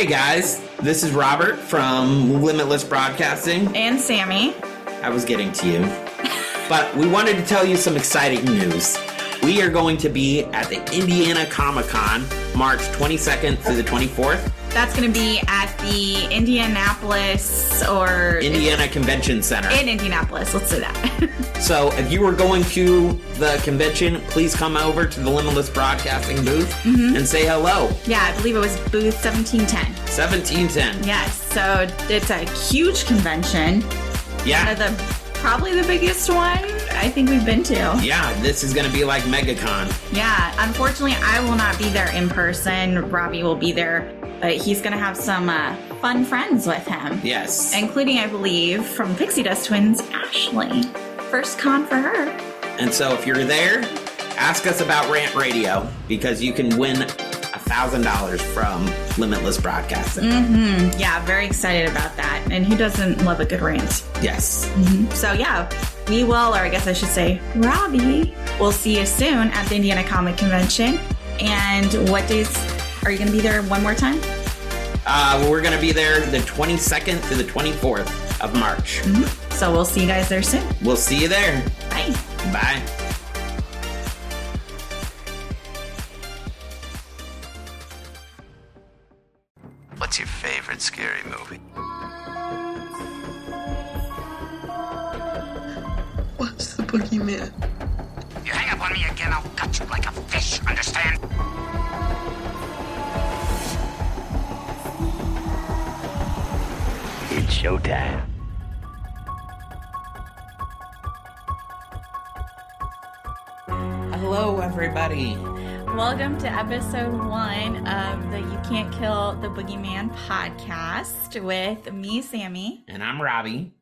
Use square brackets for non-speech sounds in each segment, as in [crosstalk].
Hey guys, this is Robert from Limitless Broadcasting. And Sammi. I was getting to you. but we wanted to tell you some exciting news. We are going to be at the Indiana Comic Con March 22nd through the 24th. That's going to be at the Indianapolis or Indiana Convention Center. in Indianapolis. Let's say that. [laughs] So if you were going to the convention, please come over to the Limitless Broadcasting booth mm-hmm. and say hello. yeah, I believe it was booth 1710. 1710. Yes, so it's a huge convention. One Yeah. of the probably the biggest one I think we've been to. Yeah, this is going to be like MegaCon. Yeah, unfortunately, I will not be there in person. Robby will be there, but he's going to have some uh, fun friends with him, Yes. including, I believe, from Pixie Dust Twins, Ashley. First con for her. And so if you're there, ask us about Rant Radio because you can win a thousand dollars from Limitless Broadcasting. Mm-hmm. Yeah, very excited about that. And who doesn't love a good rant? Yes. So yeah, we will, or I guess I should say, Robby, we'll see you soon at the Indiana Comic Convention. And what days are you going to be there one more time? Uh, we're going to be there the 22nd to the 24th of March. So we'll see you guys there soon. We'll see you there. Bye. Bye. What's your favorite scary movie? What's the boogeyman? You hang up on me again, I'll cut you like a fish, understand? Showtime. Hello, everybody. Welcome to episode one of the You Can't Kill the Boogeyman podcast with me, Sammi. And I'm Robby.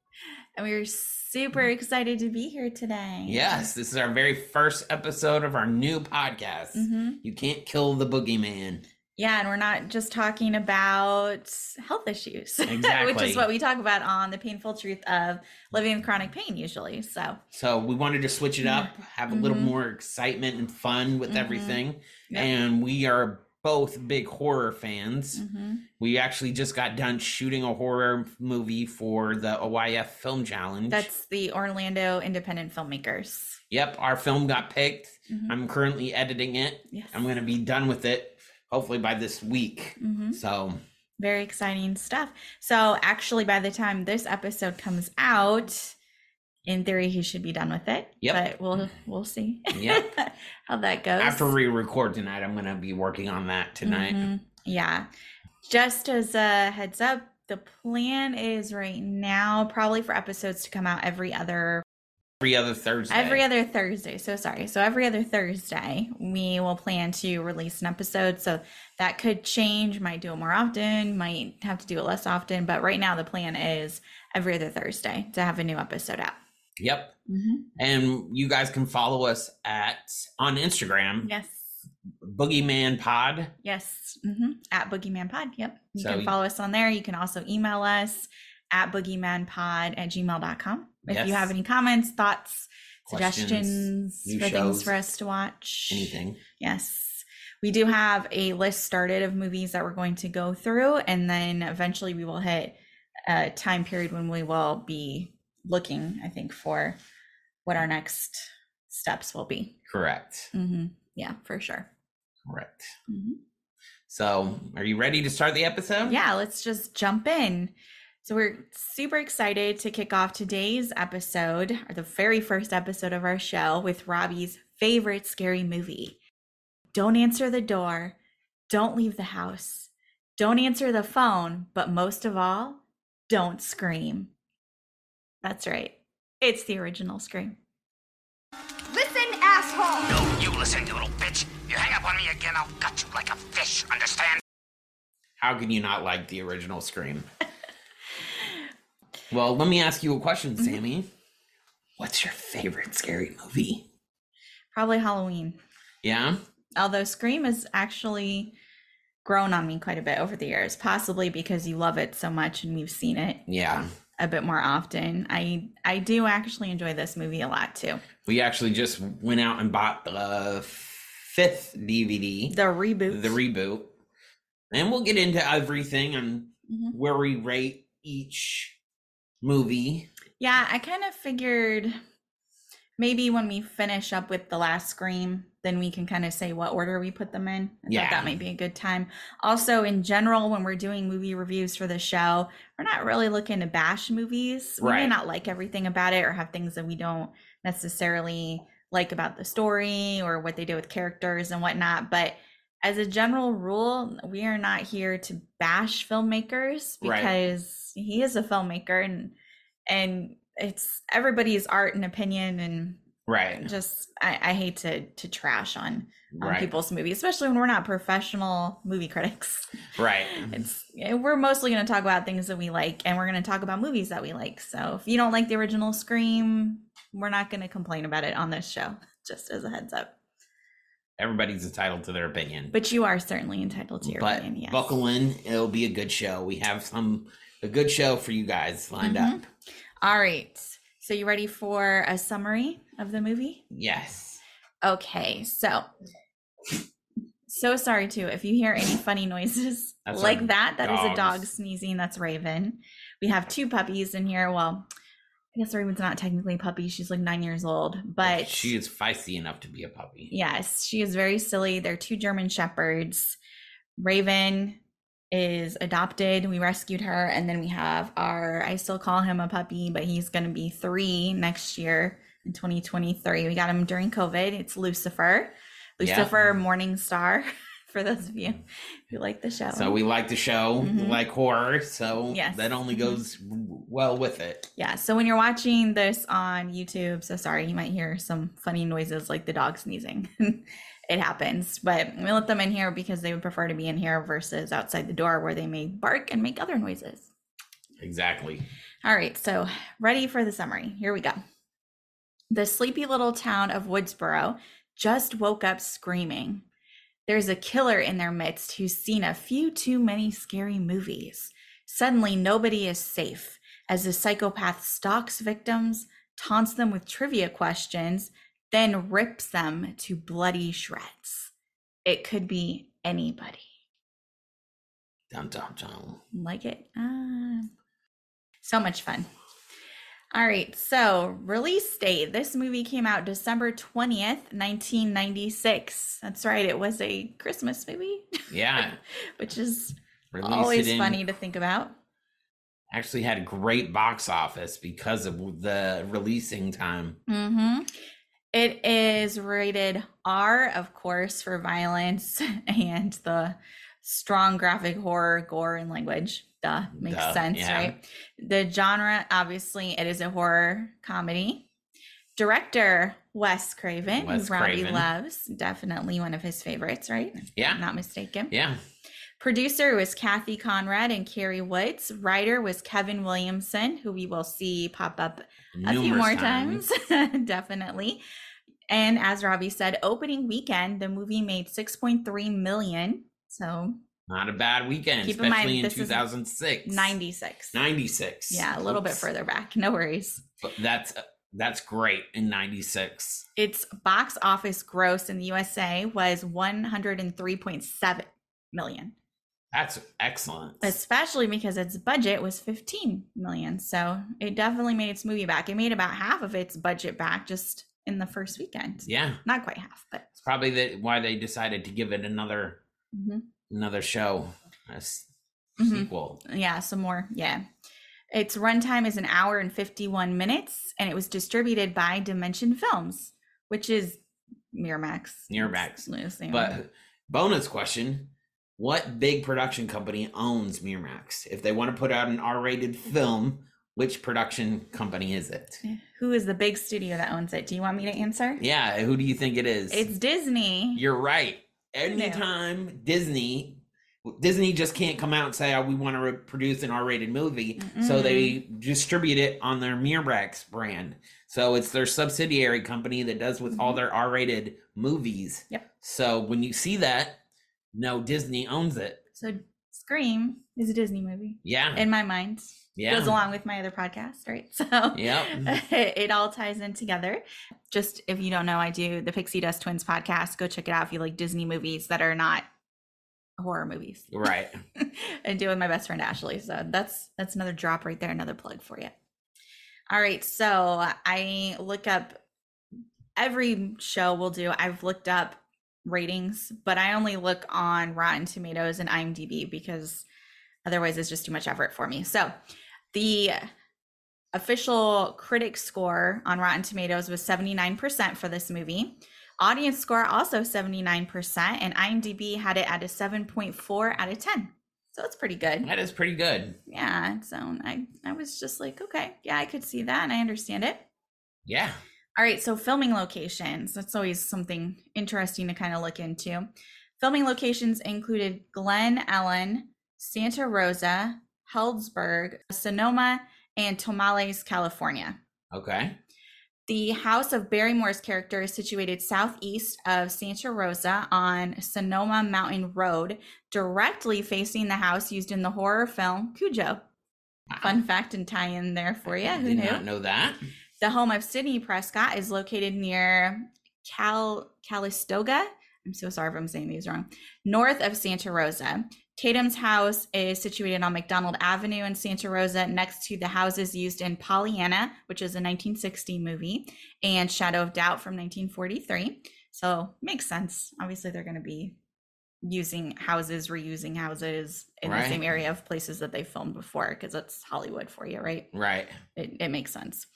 And we're super excited to be here today. Yes, this is our very first episode of our new podcast. Mhm. You can't kill the boogeyman. Yeah, and we're not just talking about health issues, [laughs] which is what we talk about on the painful truth of living with chronic pain usually. So, So we wanted to switch it up, have a little Mhm. more excitement and fun with Mhm. everything. Yep. And we are both big horror fans. mhm. We actually just got done shooting a horror movie for the OYF Film Challenge. that's the Orlando Independent Filmmakers. Yep, our film got picked. Mhm. I'm currently editing it. Yes. I'm going to be done with it hopefully by this week. Mhm. So, Very exciting stuff. So, actually, by the time this episode comes out, in theory, he should be done with it. Yep. But we'll we'll see. Yep. [laughs] how that goes. after we record tonight, I'm going to be working on that tonight. Mhm. Yeah. Just as a heads up, the plan is right now probably for episodes to come out every other Every other Thursday. every other Thursday. So sorry. So every other Thursday, we will plan to release an episode. So that could change. Might do it more often. Might have to do it less often. But right now, the plan is every other Thursday to have a new episode out. Yep. Mm-hmm. And you guys can follow us at on Instagram, Yes. Boogeyman Pod. Yes. hmm At Boogeyman Pod. Yep. You So can follow us on there. You can also email us at boogeymanpod at gmail.com. If you have any comments, thoughts, Questions, suggestions for things for us to watch. Anything. Yes. We do have a list started of movies that we're going to go through, and then eventually we will hit a time period when we will be looking, I think, for what our next steps will be. Correct. hmm Yeah, for sure. Correct. hmm So, are you ready to start the episode? Yeah, let's just jump in. So, we're super excited to kick off today's episode, or the very first episode of our show, with Robby's favorite scary movie. Don't answer the door. Don't leave the house. Don't answer the phone. But most of all, don't scream. That's right. It's the original Scream. Listen, asshole! No, you listen, you little bitch. You hang up on me again, I'll cut you like a fish, understand? How can you not like the original Scream? Well, let me ask you a question, Mm-hmm. Sammi. What's your favorite scary movie? Probably Halloween. Yeah? Although Scream has actually grown on me quite a bit over the years, possibly because you love it so much and we've seen it Yeah. a bit more often. I I do actually enjoy this movie a lot too. We actually just went out and bought the fifth DVD, The reboot. the reboot. And we'll get into everything and Mhm. where we rate each movie. Yeah, I kind of figured maybe when we finish up with the last Scream, then we can kind of say what order we put them in. I Yeah. that might be a good time. Also, in general, when we're doing movie reviews for the show, we're not really looking to bash movies. We may not like everything about it or have things that we don't necessarily like about the story or what they do with characters and whatnot. But as a general rule, we are not here to bash filmmakers Right. because he is a filmmaker and and it's everybody's art and opinion and Right. just I, I hate to to trash on on Right. people's movies, especially when we're not professional movie critics. Right. [laughs] It's eh, we're mostly going to talk about things that we like, and we're going to talk about movies that we like. So if you don't like the original Scream, we're not going to complain about it on this show. [laughs] Just as a heads up. Everybody's entitled to their opinion. But you are certainly entitled to your but opinion. Yes. buckle in. It'll be a good show. We have some a good show for you guys lined Mhm. up. All right. So you ready for a summary of the movie? Yes. Okay, so so sorry too if you hear any funny noises That's like that. That is a dog sneezing. That's Raven. We have two puppies in here. Well, I guess Raven's not technically a puppy. She's like nine years old, but she is feisty enough to be a puppy. yes, she is very silly. They're two German shepherds. Raven is adopted. We rescued her, and then we have our. I still call him a puppy, but he's going to be three next year in 2023. We got him during COVID. It's Lucifer, Yeah. Lucifer Morningstar. [laughs] For those of you who like the show, So we like the show, we Mhm. like horror, so Yes. that only Mhm. goes well with it. Yeah, so when you're watching this on YouTube, so sorry, you might hear some funny noises like the dog sneezing. [laughs] it happens, but we let them in here because they would prefer to be in here versus outside the door where they may bark and make other noises. Exactly. All right, so ready for the summary. Here we go. The sleepy little town of Woodsboro just woke up screaming. There's a killer in their midst who's seen a few too many scary movies. Suddenly, nobody is safe as the psychopath stalks victims, taunts them with trivia questions, then rips them to bloody shreds. It could be anybody. Dun dun dun. Like it? Ah. So much fun. All right, so release date. This movie came out December 20th, 1996. That's right, it was a Christmas movie, Yeah. [laughs] which is Released always in- funny to think about. Actually had a great box office because of the releasing time. hmm It is rated R, of course, for violence [laughs] and the strong graphic horror, gore, and language. Duh, makes Duh, sense, yeah. right? The genre, obviously, it is a horror comedy. Director Wes Craven, Wes who Robby Craven. loves, definitely one of his favorites, right? Yeah. I'm not mistaken. Yeah. Producer was Cathy Konrad and Cary Woods. Writer was Kevin Williamson, who we will see pop up a few Numerous more times, [laughs] definitely. And as Robbie said, opening weekend, the movie made 6.3 million. So Not a bad weekend, Keep in mind, especially in this is 2006. 96. 96. Yeah, a little bit further back. No worries. But that's that's great in 96. Its box office gross in the USA was 103.7 million, That's excellent. especially because its budget was 15 million. So it definitely made its movie back. It made about half of its budget back just in the first weekend. yeah. Not quite half, but It's probably the, why they decided to give it another mhm. Another show, a s- Mhm. sequel. Yeah, some more. Yeah. Its runtime is an hour and 51 minutes, and it was distributed by Dimension Films, which is Miramax. Miramax. It's the same. But bonus question: What big production company owns Miramax? If they want to put out an R-rated film, which production company is it? who is the big studio that owns it? Do you want me to answer? Yeah, who do you think it is? It's Disney. You're right. Anytime Disney, Disney just can't come out and say, "Oh, we want to re- produce an R-rated movie," so they distribute it on their Miramax brand. So it's their subsidiary company that does with all their R-rated movies. Mm-hmm. Yep. So when you see that, no, Disney owns it. so Scream is a Disney movie Yeah. in my mind. Yeah. Goes along with my other podcast, right? [laughs] So Yep. [laughs] it all ties in together. Just if you don't know, I do the Pixie Dust Twins podcast. Go check it out if you like Disney movies that are not horror movies Right. [laughs] and do it with my best friend Ashley. So that's that's another drop right there, another plug for you. All right, so I look up every show we'll do. I've looked up ratings, but I only look on Rotten Tomatoes and IMDb because otherwise it's just too much effort for me. So the official critic score on Rotten Tomatoes was 79% for this movie. Audience score also 79%, and IMDb had it at a 7.4 out of 10. So it's pretty good. That is pretty good. Yeah. So I, I was just like, okay, yeah, I could see that and I understand it. Yeah. All right, so filming locations. That's always something interesting to kind of look into. Filming locations included Glen Ellen, Santa Rosa, Healdsburg, Sonoma, and Tomales, California. Okay. The house of Barrymore's character is situated southeast of Santa Rosa on Sonoma Mountain Road, directly facing the house used in the horror film Cujo. Fun fact and tie in there for you. Who Did knew? not know that. The home of Sidney Prescott is located near Cal Calistoga. I'm so sorry if I'm saying these wrong. North of Santa Rosa. Tatum's house is situated on McDonald Avenue in Santa Rosa, next to the houses used in Pollyanna, which is a 1960 movie, and Shadow of Doubt from 1943. So makes sense. Obviously, they're going to be using houses, reusing houses in Right. the same area of places that they filmed before, because that's Hollywood for you, right? Right. it, it makes sense.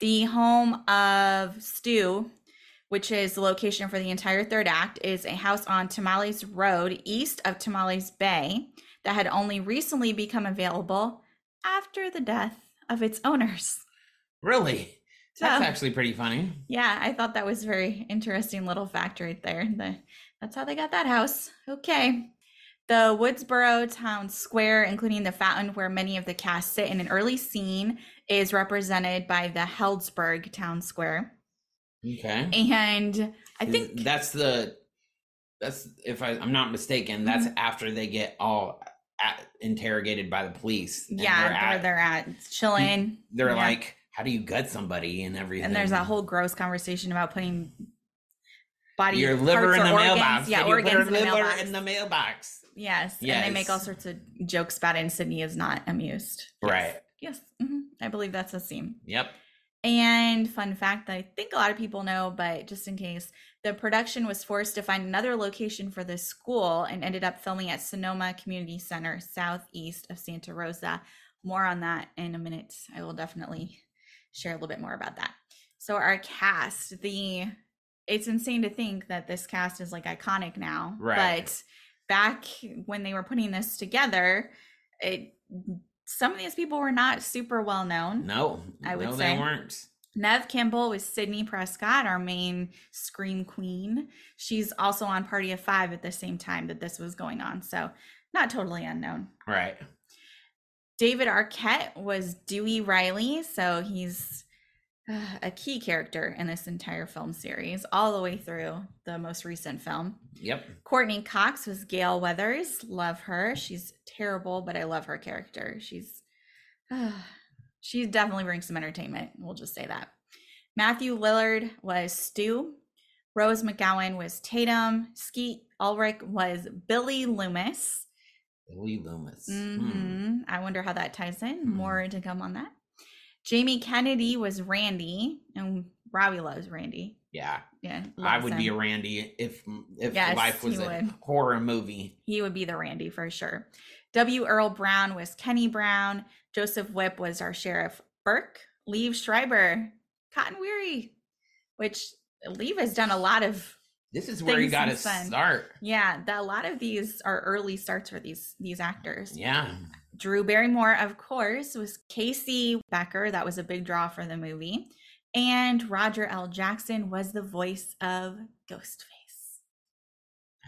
The home of Stu, which is the location for the entire third act, is a house on Tomales Road, east of Tomales Bay, that had only recently become available after the death of its owners. Really? That's actually pretty funny. Yeah, I thought that was very interesting little fact right there. The, that's how they got that house. Okay. The Woodsboro Town Square, including the fountain where many of the cast sit in an early scene, is represented by the Healdsburg Town Square. Okay. And I think that's the that's if I, I'm not mistaken, that's Mm-hmm. after they get all at, interrogated by the police. yeah, they're where at- they're at chilling. they're yeah. like, "How do you gut somebody?" and everything. and there's that whole gross conversation about putting body your liver in the organs, mailbox. Yeah, Can you put organs in the mailbox. in the mailbox. Yes, and they make all sorts of jokes about it, and Sidney is not amused. Yes. Right. Yes, mhm, I believe that's a scene. Yep. And fun fact that I think a lot of people know, but just in case, the production was forced to find another location for the school and ended up filming at Sonoma Community Center, southeast of Santa Rosa. More on that in a minute. I will definitely share a little bit more about that. So our cast, the it's insane to think that this cast is like iconic now. Right. But back when they were putting this together, it some of these people were not super well known. No, I would no, say. they weren't. Neve Campbell was Sidney Prescott, our main scream queen. She's also on Party of Five at the same time that this was going on. So not totally unknown. Right. David Arquette was Dewey Riley. So he's uh, [sighs] a key character in this entire film series, all the way through the most recent film. Yep. Courteney Cox was Gail Weathers. Love her. She's terrible, but I love her character. She's [sighs] she definitely brings some entertainment. We'll just say that. Matthew Lillard was Stu. Rose McGowan was Tatum. Skeet Ulrich was Billy Loomis. Billy Loomis. hmm Hmm. I wonder how that ties in. Hmm. More to come on that. Jamie Kennedy was Randy, and Robby loves Randy. Yeah, Yeah, I would be a. Randy if if Yes, life was a would. horror movie. He would be the Randy for sure. W. Earl Brown was Kenny Brown. Joseph Whipp was our sheriff Burke. Liev Schreiber, Cotton Weary, which Liev has done a lot of This is where he got his start. yeah. The, a lot of these are early starts for these these actors. Yeah. Drew Barrymore, of course, was Casey Becker. That was a big draw for the movie. And Roger L. Jackson was the voice of Ghostface.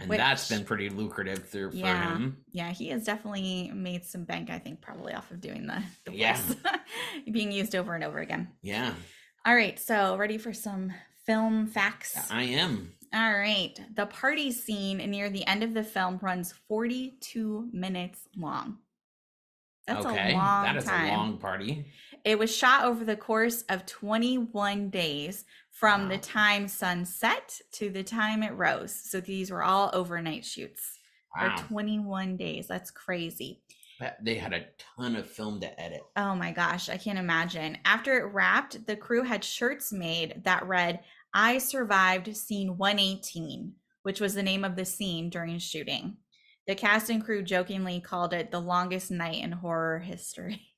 And Which- that's been pretty lucrative through for Yeah. him. Yeah, he has definitely made some bank, I think, probably off of doing the, the Yeah. [laughs] being used over and over again. Yeah, All right, so ready for some film facts? I am. All right, the party scene near the end of the film runs 42 minutes long. That's okay, a long that is time. a long party. It was shot over the course of 21 days from the time sun set to the time it rose. So these were all overnight shoots. Wow. for 21 days. That's crazy. They had a ton of film to edit. Oh my gosh, I can't imagine. After it wrapped, the crew had shirts made that read, I survived scene 118, which was the name of the scene during shooting. The cast and crew jokingly called it the longest night in horror history.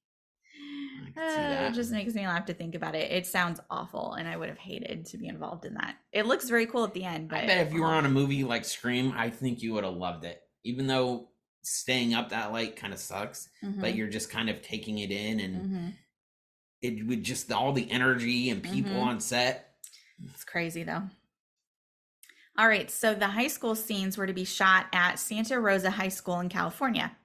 I can see Uh, it just makes me laugh to think about it. It sounds awful, and I would have hated to be involved in that. It looks very cool at the end, but I bet if you were on a movie like Scream, I think you would have loved it. Even though staying up that late kind of sucks, but Mhm, you're just kind of taking it in and mhm. it would just all the energy and people Mhm. on set. It's crazy though. All right, so the high school scenes were to be shot at Santa Rosa High School in California.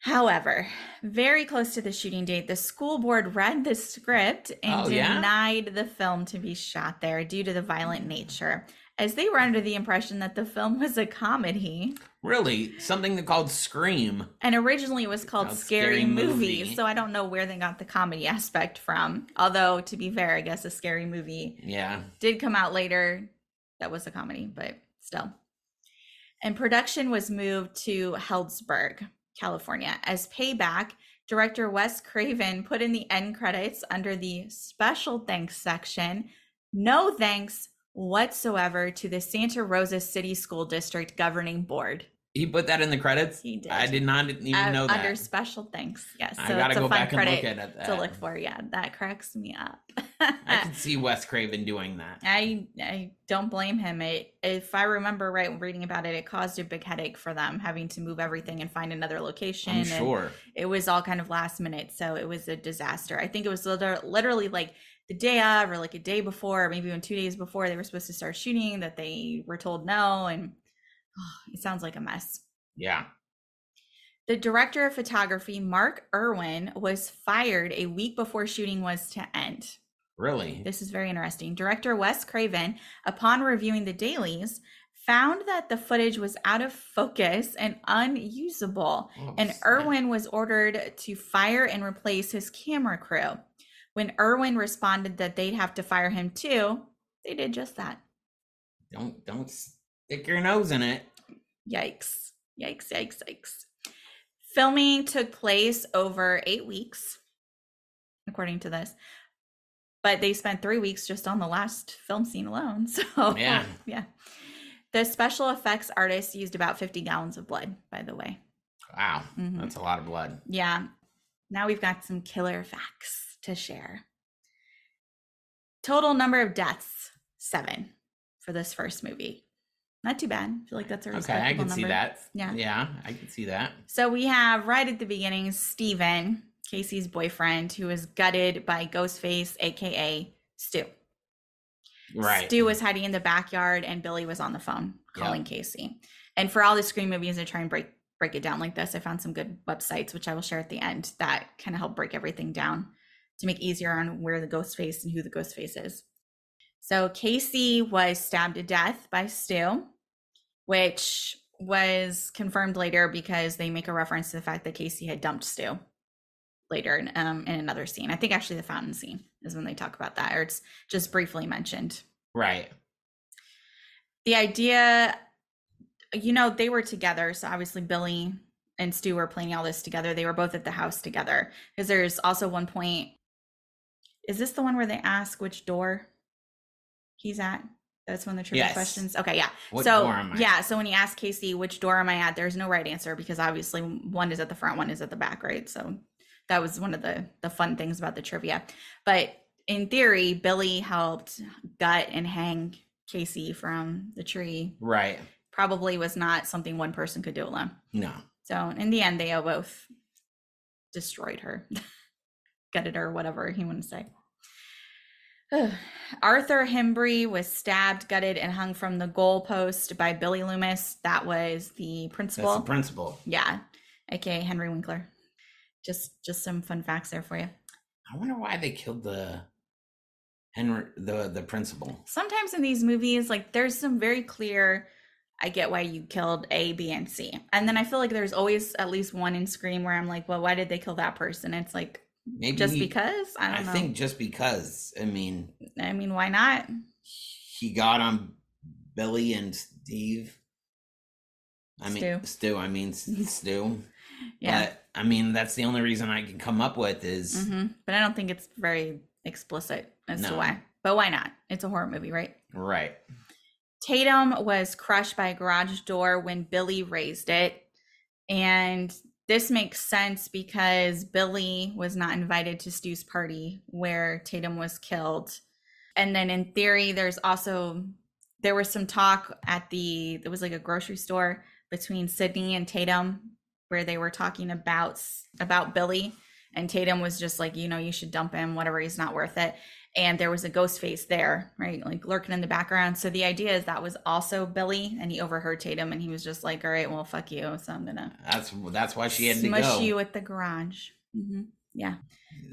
However, very close to the shooting date, the school board read the script and Oh, yeah? denied the film to be shot there due to the violent nature, as they were under the impression that the film was a comedy. Really, something called Scream. And originally it was called Called Scary, Scary movie. Movie. So I don't know where they got the comedy aspect from. Although, to be fair, I guess a scary movie Yeah, did come out later that was a comedy but still and production was moved to Healdsburg, California. As payback, director Wes Craven put in the end credits under the special thanks section no thanks whatsoever to the Santa Rosa City School District Governing Board. He put that in the credits. He did. I did not even Uh, know that. Under special thanks. Yes. I so gotta it's a go fun back and look at it. to look for. Yeah, that cracks me up. I [laughs] can see Wes Craven doing that. I I don't blame him. It if I remember right reading about it, it caused a big headache for them having to move everything and find another location. I'm and sure. It was all kind of last minute, so it was a disaster. I think it was literally like the day of or like a day before, or maybe even two days before they were supposed to start shooting that they were told no and [sighs] it sounds like a mess. Yeah. The director of photography, Mark Irwin, was fired a week before shooting was to end. Really? This is very interesting. Director Wes Craven, upon reviewing the dailies, found that the footage was out of focus and unusable, Oh, and snap. Irwin was ordered to fire and replace his camera crew. When Irwin responded that they'd have to fire him too, they did just that. Don't don't stick your nose in it. Yikes. Yikes, yikes, yikes. Filming took place over eight weeks, according to this. But they spent three weeks just on the last film scene alone. [laughs] So, Yeah. yeah. The special effects artist used about 50 gallons of blood, by the way. Wow, Mhm. that's a lot of blood. Yeah. Now we've got some killer facts to share. Total number of deaths seven for this first movie. Not too bad. I feel like that's a respectable Okay, I can see that. Yeah. yeah, I can see that. So we have right at the beginning Steven, Casey's boyfriend, who was gutted by Ghostface, aka Stu. Right. Stu was hiding in the backyard and Billy was on the phone calling Casey. And for all the Scream movies, I try and break break it down like this. I found some good websites, which I will share at the end, that kind of help break everything down to make easier on where the ghost face and who the ghost face is. So Casey was stabbed to death by Stu, which was confirmed later because they make a reference to the fact that Casey had dumped Stu later in, um, in another scene. I think actually the fountain scene is when they talk about that, or it's just briefly mentioned Right. the idea you know they were together so obviously billy and stu were planning all this together they were both at the house together because there's also one point is this the one where they ask which door he's at that's one of the trivia Yes. questions? Okay yeah. What so door am I yeah so when you ask casey which door am i at? there's no right answer because obviously one is at the front one is at the back right? So that was one of the the fun things about the trivia. But in theory billy helped gut and hang casey from the tree. Right. probably was not something one person could do alone. No. so in the end they both destroyed her. [laughs] Gutted her whatever he wanted to say Arthur Himbry was stabbed, gutted, and hung from the goalpost by Billy Loomis. That was the principal. That's the principal. yeah, aka Henry Winkler. Just just some fun facts there for you. I wonder why they killed the Henry the the principal. Sometimes in these movies, like there's some very clear. I get why you killed A, B, and C, and then I feel like there's always at least one in Scream where I'm like, well, why did they kill that person? It's like Maybe just because I don't I know. think just because. I mean, I mean, why not? he got on Billy and Steve. I mean, Stu. stu. I mean, [laughs] s- stu. Yeah. But I mean, that's the only reason I can come up with is hmm But I don't think it's very explicit as to why. But why not? It's a horror movie, right? right. Tatum was crushed by a garage door when Billy raised it. And this makes sense because Billy was not invited to Stu's party where Tatum was killed. And then in theory, there's also there was some talk at the there was like a grocery store between Sidney and Tatum where they were talking about about Billy and Tatum was just like, you know, you should dump him, whatever, he's not worth it. And there was a ghost face there, right? Like lurking in the background. So the idea is that was also Billy and he overheard Tatum and he was just like, all right, well, fuck you. So I'm going to That's that's why she had to smush you at the garage. hmm Yeah.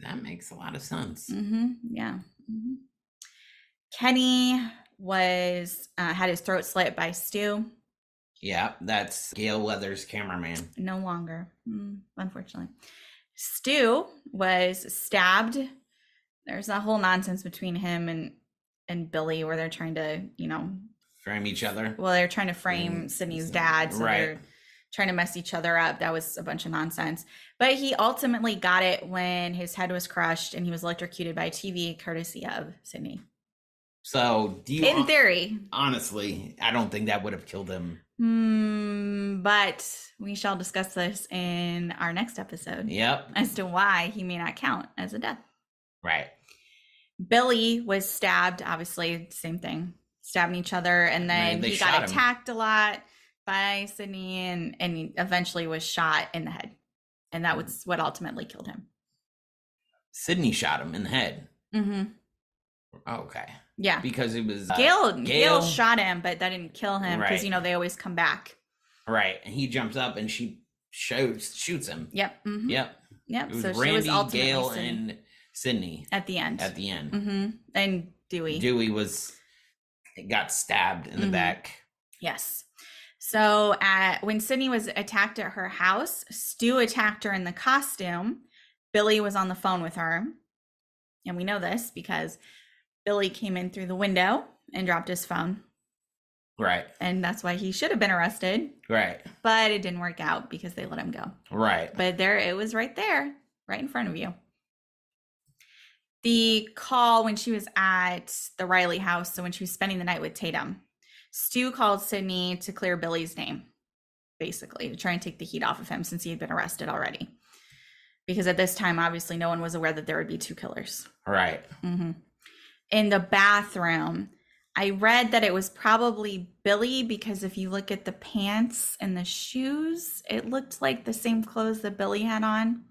That makes a lot of sense. hmm Yeah. hmm Kenny was, uh, had his throat slit by Stu. Yeah, that's Gail Weathers' cameraman. no longer mm, unfortunately stu was stabbed there's that whole nonsense between him and and billy where they're trying to you know Frame each other. well they're trying to frame Mm, sidney's dad so right. they're trying to mess each other up that was a bunch of nonsense but he ultimately got it when his head was crushed and he was electrocuted by tv courtesy of sidney So do you in theory honestly? I don't think that would have killed him. Hmm, but we shall discuss this in our next episode Yep. as to why he may not count as a death. Right. Billy was stabbed, obviously, same thing, stabbing each other, and then they he got him. attacked a lot by Sidney and and eventually was shot in the head. And that was what ultimately killed him. Sidney shot him in the head. Mm-hmm. Okay. Yeah. Because it was uh, Gail, Gail Gail- shot him, but that didn't kill him because Right. you know they always come back. right, and he jumps up and she shoots shoots him. Yep. mhm, Yep. Yep. So she was ultimately Gail, Sidney and Sidney at the end. at the end. mm-hmm. And Dewey. Dewey was got stabbed in the Mhm. back. Yes. So at when Sidney was attacked at her house, Stu attacked her in the costume. Billy was on the phone with her. And we know this because Billy came in through the window and dropped his phone. Right. And that's why he should have been arrested. Right. But it didn't work out because they let him go. Right. But there it was right there, right in front of you. The call when she was at the Riley house, so when she was spending the night with Tatum, Stu called Sidney to clear Billy's name, basically, to try and take the heat off of him since he had been arrested already. Because at this time, obviously, no one was aware that there would be two killers. Right. hmm In the bathroom, I read that it was probably Billy because if you look at the pants and the shoes, it looked like the same clothes that Billy had on.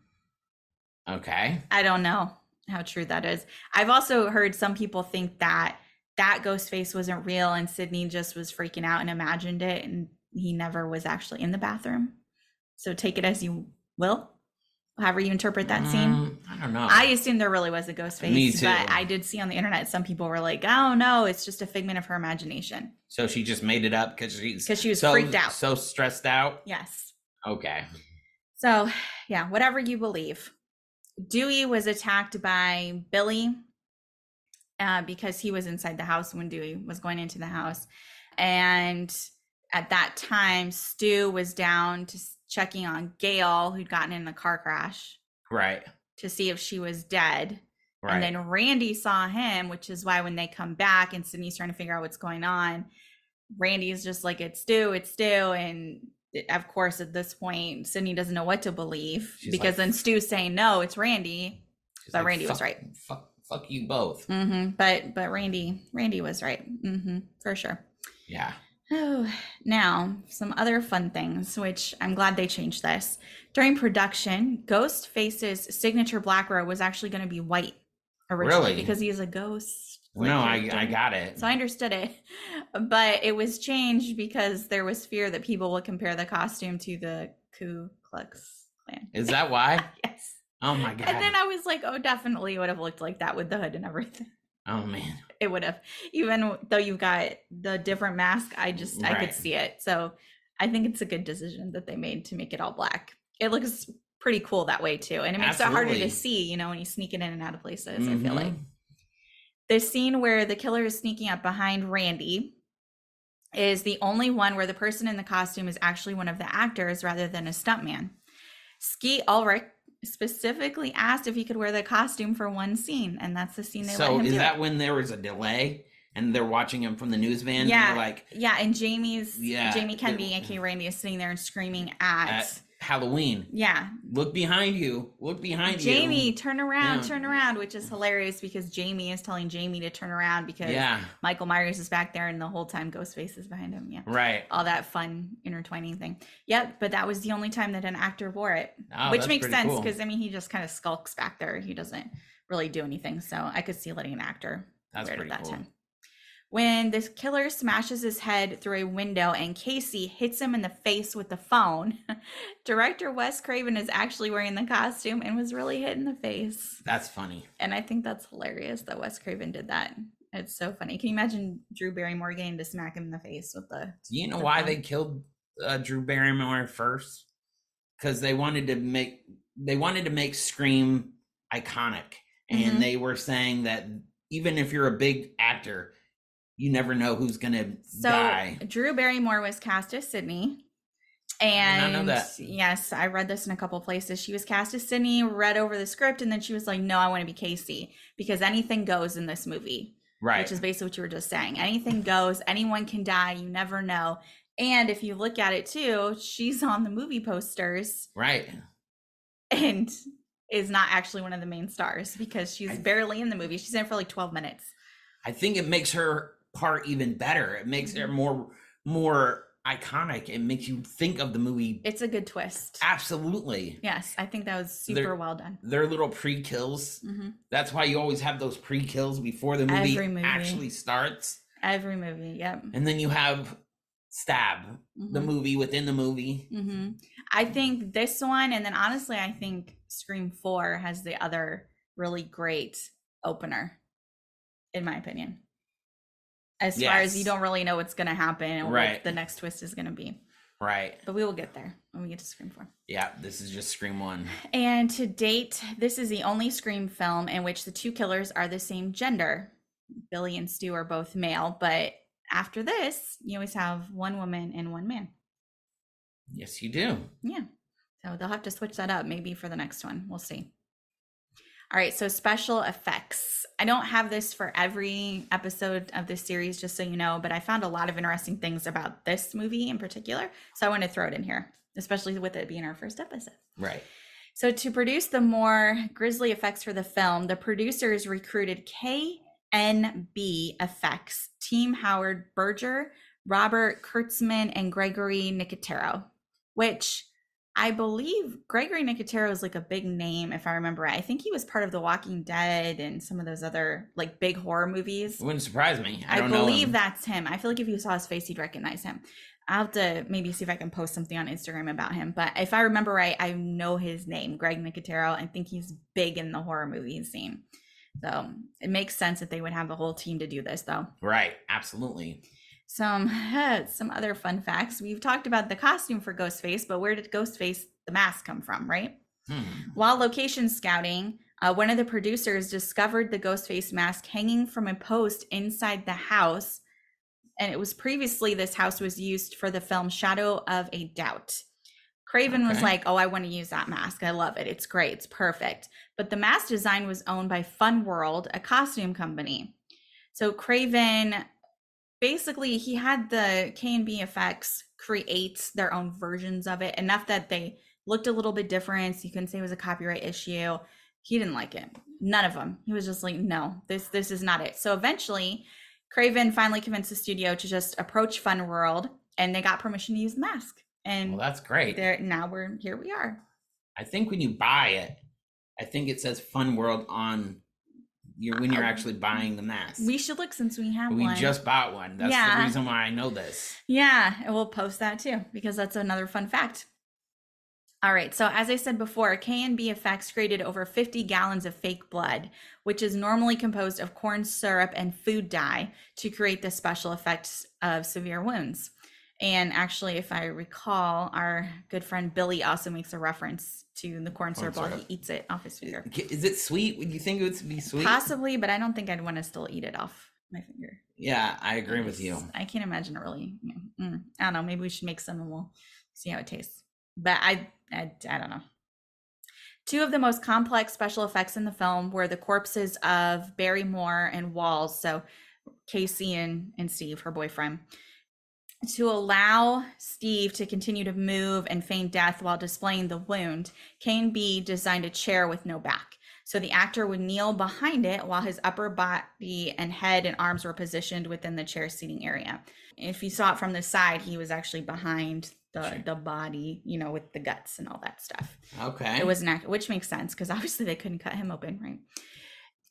Okay. I don't know how true that is. I've also heard some people think that that ghost face wasn't real and Sidney just was freaking out and imagined it and he never was actually in the bathroom. So take it as you will, however you interpret that scene. Um, I don't know. I assume there really was a ghost face, Me too. but I did see on the internet some people were like, "Oh no, it's just a figment of her imagination." so she just made it up because she's 'Cause she was so, freaked out. so stressed out. Yes. Okay. So, yeah, whatever you believe. Dewey was attacked by Billy uh, because he was inside the house when Dewey was going into the house. And at that time, Stu was down to checking on Gail, who'd gotten in the car crash, Right. to see if she was dead. Right. And then Randy saw him, which is why when they come back and Sidney's trying to figure out what's going on, Randy's just like, it's Stu, it's Stu. And of course, at this point, Sidney doesn't know what to believe She's because like, then Stu's saying, no, it's Randy. But Randy was right." Fuck, fuck you both. hmm But, but Randy, Randy was right. hmm For sure. Yeah. Oh, now some other fun things, which I'm glad they changed this. During production, Ghostface's signature black robe was actually going to be white originally Really? because he's a ghost. Like, no, I. I got it. So I understood it, [laughs] but it was changed because there was fear that people would compare the costume to the Ku Klux Klan. Is that [laughs] why? yes. Oh my god. And then I was like, oh, definitely it would have looked like that with the hood and everything. oh man. [laughs] It would have, even though you've got the different mask. I just I could see it. So I think it's a good decision that they made to make it all black. It looks pretty cool that way too, and it makes it harder to see. You know, when you sneak it in and out of places. I feel like Mhm. The scene where the killer is sneaking up behind Randy is the only one where the person in the costume is actually one of the actors rather than a stuntman. Skeet Ulrich specifically asked if he could wear the costume for one scene, and that's the scene they let So him is do. that when there was a delay and they're watching him from the news van? yeah, like yeah, and Jamie's Yeah, Jamie it- aka Randy, is sitting there and screaming at, at Halloween. yeah, Look behind you. Look behind you. Jamie, turn around, Yeah. turn around, which is hilarious because Jamie is telling Jamie to turn around because Yeah. Michael Myers is back there and the whole time Ghostface is behind him. Yeah. Right. All that fun intertwining thing. Yep, but that was the only time that an actor wore it. Oh, which makes sense cool. because I mean he just kind of skulks back there. He doesn't really do anything. So I could see letting an actor That's wear it at that cool. time. When the killer smashes his head through a window and Casey hits him in the face with the phone, [laughs] director Wes Craven is actually wearing the costume and was really hit in the face. That's funny. And I think that's hilarious that Wes Craven did that. It's so funny. Can you imagine Drew Barrymore getting to smack him in the face with the Do you know the why phone? they killed uh, Drew Barrymore first? Because they wanted to make they wanted to make Scream iconic, and Mhm. they were saying that even if you're a big actor, you never know who's gonna So die. Drew Barrymore was cast as Sidney. And know that. yes, I read this in a couple places. She was cast as Sidney, read over the script, and then she was like, No, I want to be Casey because anything goes in this movie. Right. Which is basically what you were just saying. Anything goes, anyone can die, you never know. And if you look at it too, she's on the movie posters right. and is not actually one of the main stars because she's I- barely in the movie. She's in for like 12 minutes. I think it makes her part even better. It makes it more more iconic. It makes you think of the movie. It's a good twist. Absolutely. Yes, I think that was super They're- well done. Their little pre-kills. hmm That's why you always have those pre-kills before the movie, movie. actually starts. Every movie, yep. And then you have Stab, the Mhm. movie within the movie. hmm I think this one, and then honestly, I think Scream 4 has the other really great opener, in my opinion. As far as you don't really know what's going to happen and what the next twist is going to be. Right. But we will get there when we get to Scream 4. Yeah, this is just Scream 1. And to date, this is the only Scream film in which the two killers are the same gender. Billy and Stu are both male, but after this, you always have one woman and one man. Yes, you do. Yeah. So they'll have to switch that up maybe for the next one. We'll see. All right. So special effects. I don't have this for every episode of this series, just so you know, but I found a lot of interesting things about this movie in particular. So I want to throw it in here, especially with it being our first episode. Right. So, to produce the more grisly effects for the film, the producers recruited KNB Effects, Team Howard Berger, Robert Kurtzman, and Gregory Nicotero, which I believe Gregory Nicotero is like a big name, if I remember right. I think he was part of The Walking Dead and some of those other like big horror movies. It wouldn't surprise me. I, I, don't know. believe him. that's him. I feel like if you saw his face, you'd recognize him. I'll have to maybe see if I can post something on Instagram about him. But if I remember right, I know his name, Greg Nicotero. I think he's big in the horror movie scene. So it makes sense that they would have the whole team to do this, though. Right. Absolutely. Some [laughs] some other fun facts. We've talked about the costume for Ghostface, but where did Ghostface the mask come from, right? Hmm. While location scouting, uh, one of the producers discovered the Ghostface mask hanging from a post inside the house. And it was previously, this house was used for the film Shadow of a Doubt. Craven was like, Oh, I want to use that mask. I love it. It's great. It's perfect. But the mask design was owned by Fun World, a costume company. So Craven basically he had the KNB effects create their own versions of it enough that they looked a little bit different. So you couldn't say it was a copyright issue. He didn't like it. None of them. He was just like, no, this this is not it. So eventually, Craven finally convinced the studio to just approach Fun World, and they got permission to use the mask. And Well, that's great. there now we're here. We are. I think when you buy it, I think it says Fun World on your when you're actually buying the mask. We should look since we have we one. just bought one. That's Yeah. the reason why I know this. Yeah, and we'll post that too because that's another fun fact. All right, so as I said before, KNB Effects created over 50 gallons of fake blood, which is normally composed of corn syrup and food dye to create the special effects of severe wounds. And actually, if I recall, our good friend Billy also makes a reference to the corn syrup while he eats it off his finger. Is it sweet? Would you think it would be sweet? Possibly, but I don't think I'd want to still eat it off my finger. Yeah, I agree with you. I can't imagine it really. mm, I don't know. Maybe we should make some and we'll see how it tastes. But I, I, I don't know. Two of the most complex special effects in the film were the corpses of Barrymore and Walls. So Casey and, and Steve, her boyfriend. To allow Steve to continue to move and feign death while displaying the wound, KNB designed a chair with no back. So the actor would kneel behind it while his upper body and head and arms were positioned within the chair seating area. If you saw it from the side, he was actually behind the, Sure. the body, you know, with the guts and all that stuff. Okay. It was an act, which makes sense because obviously they couldn't cut him open, right?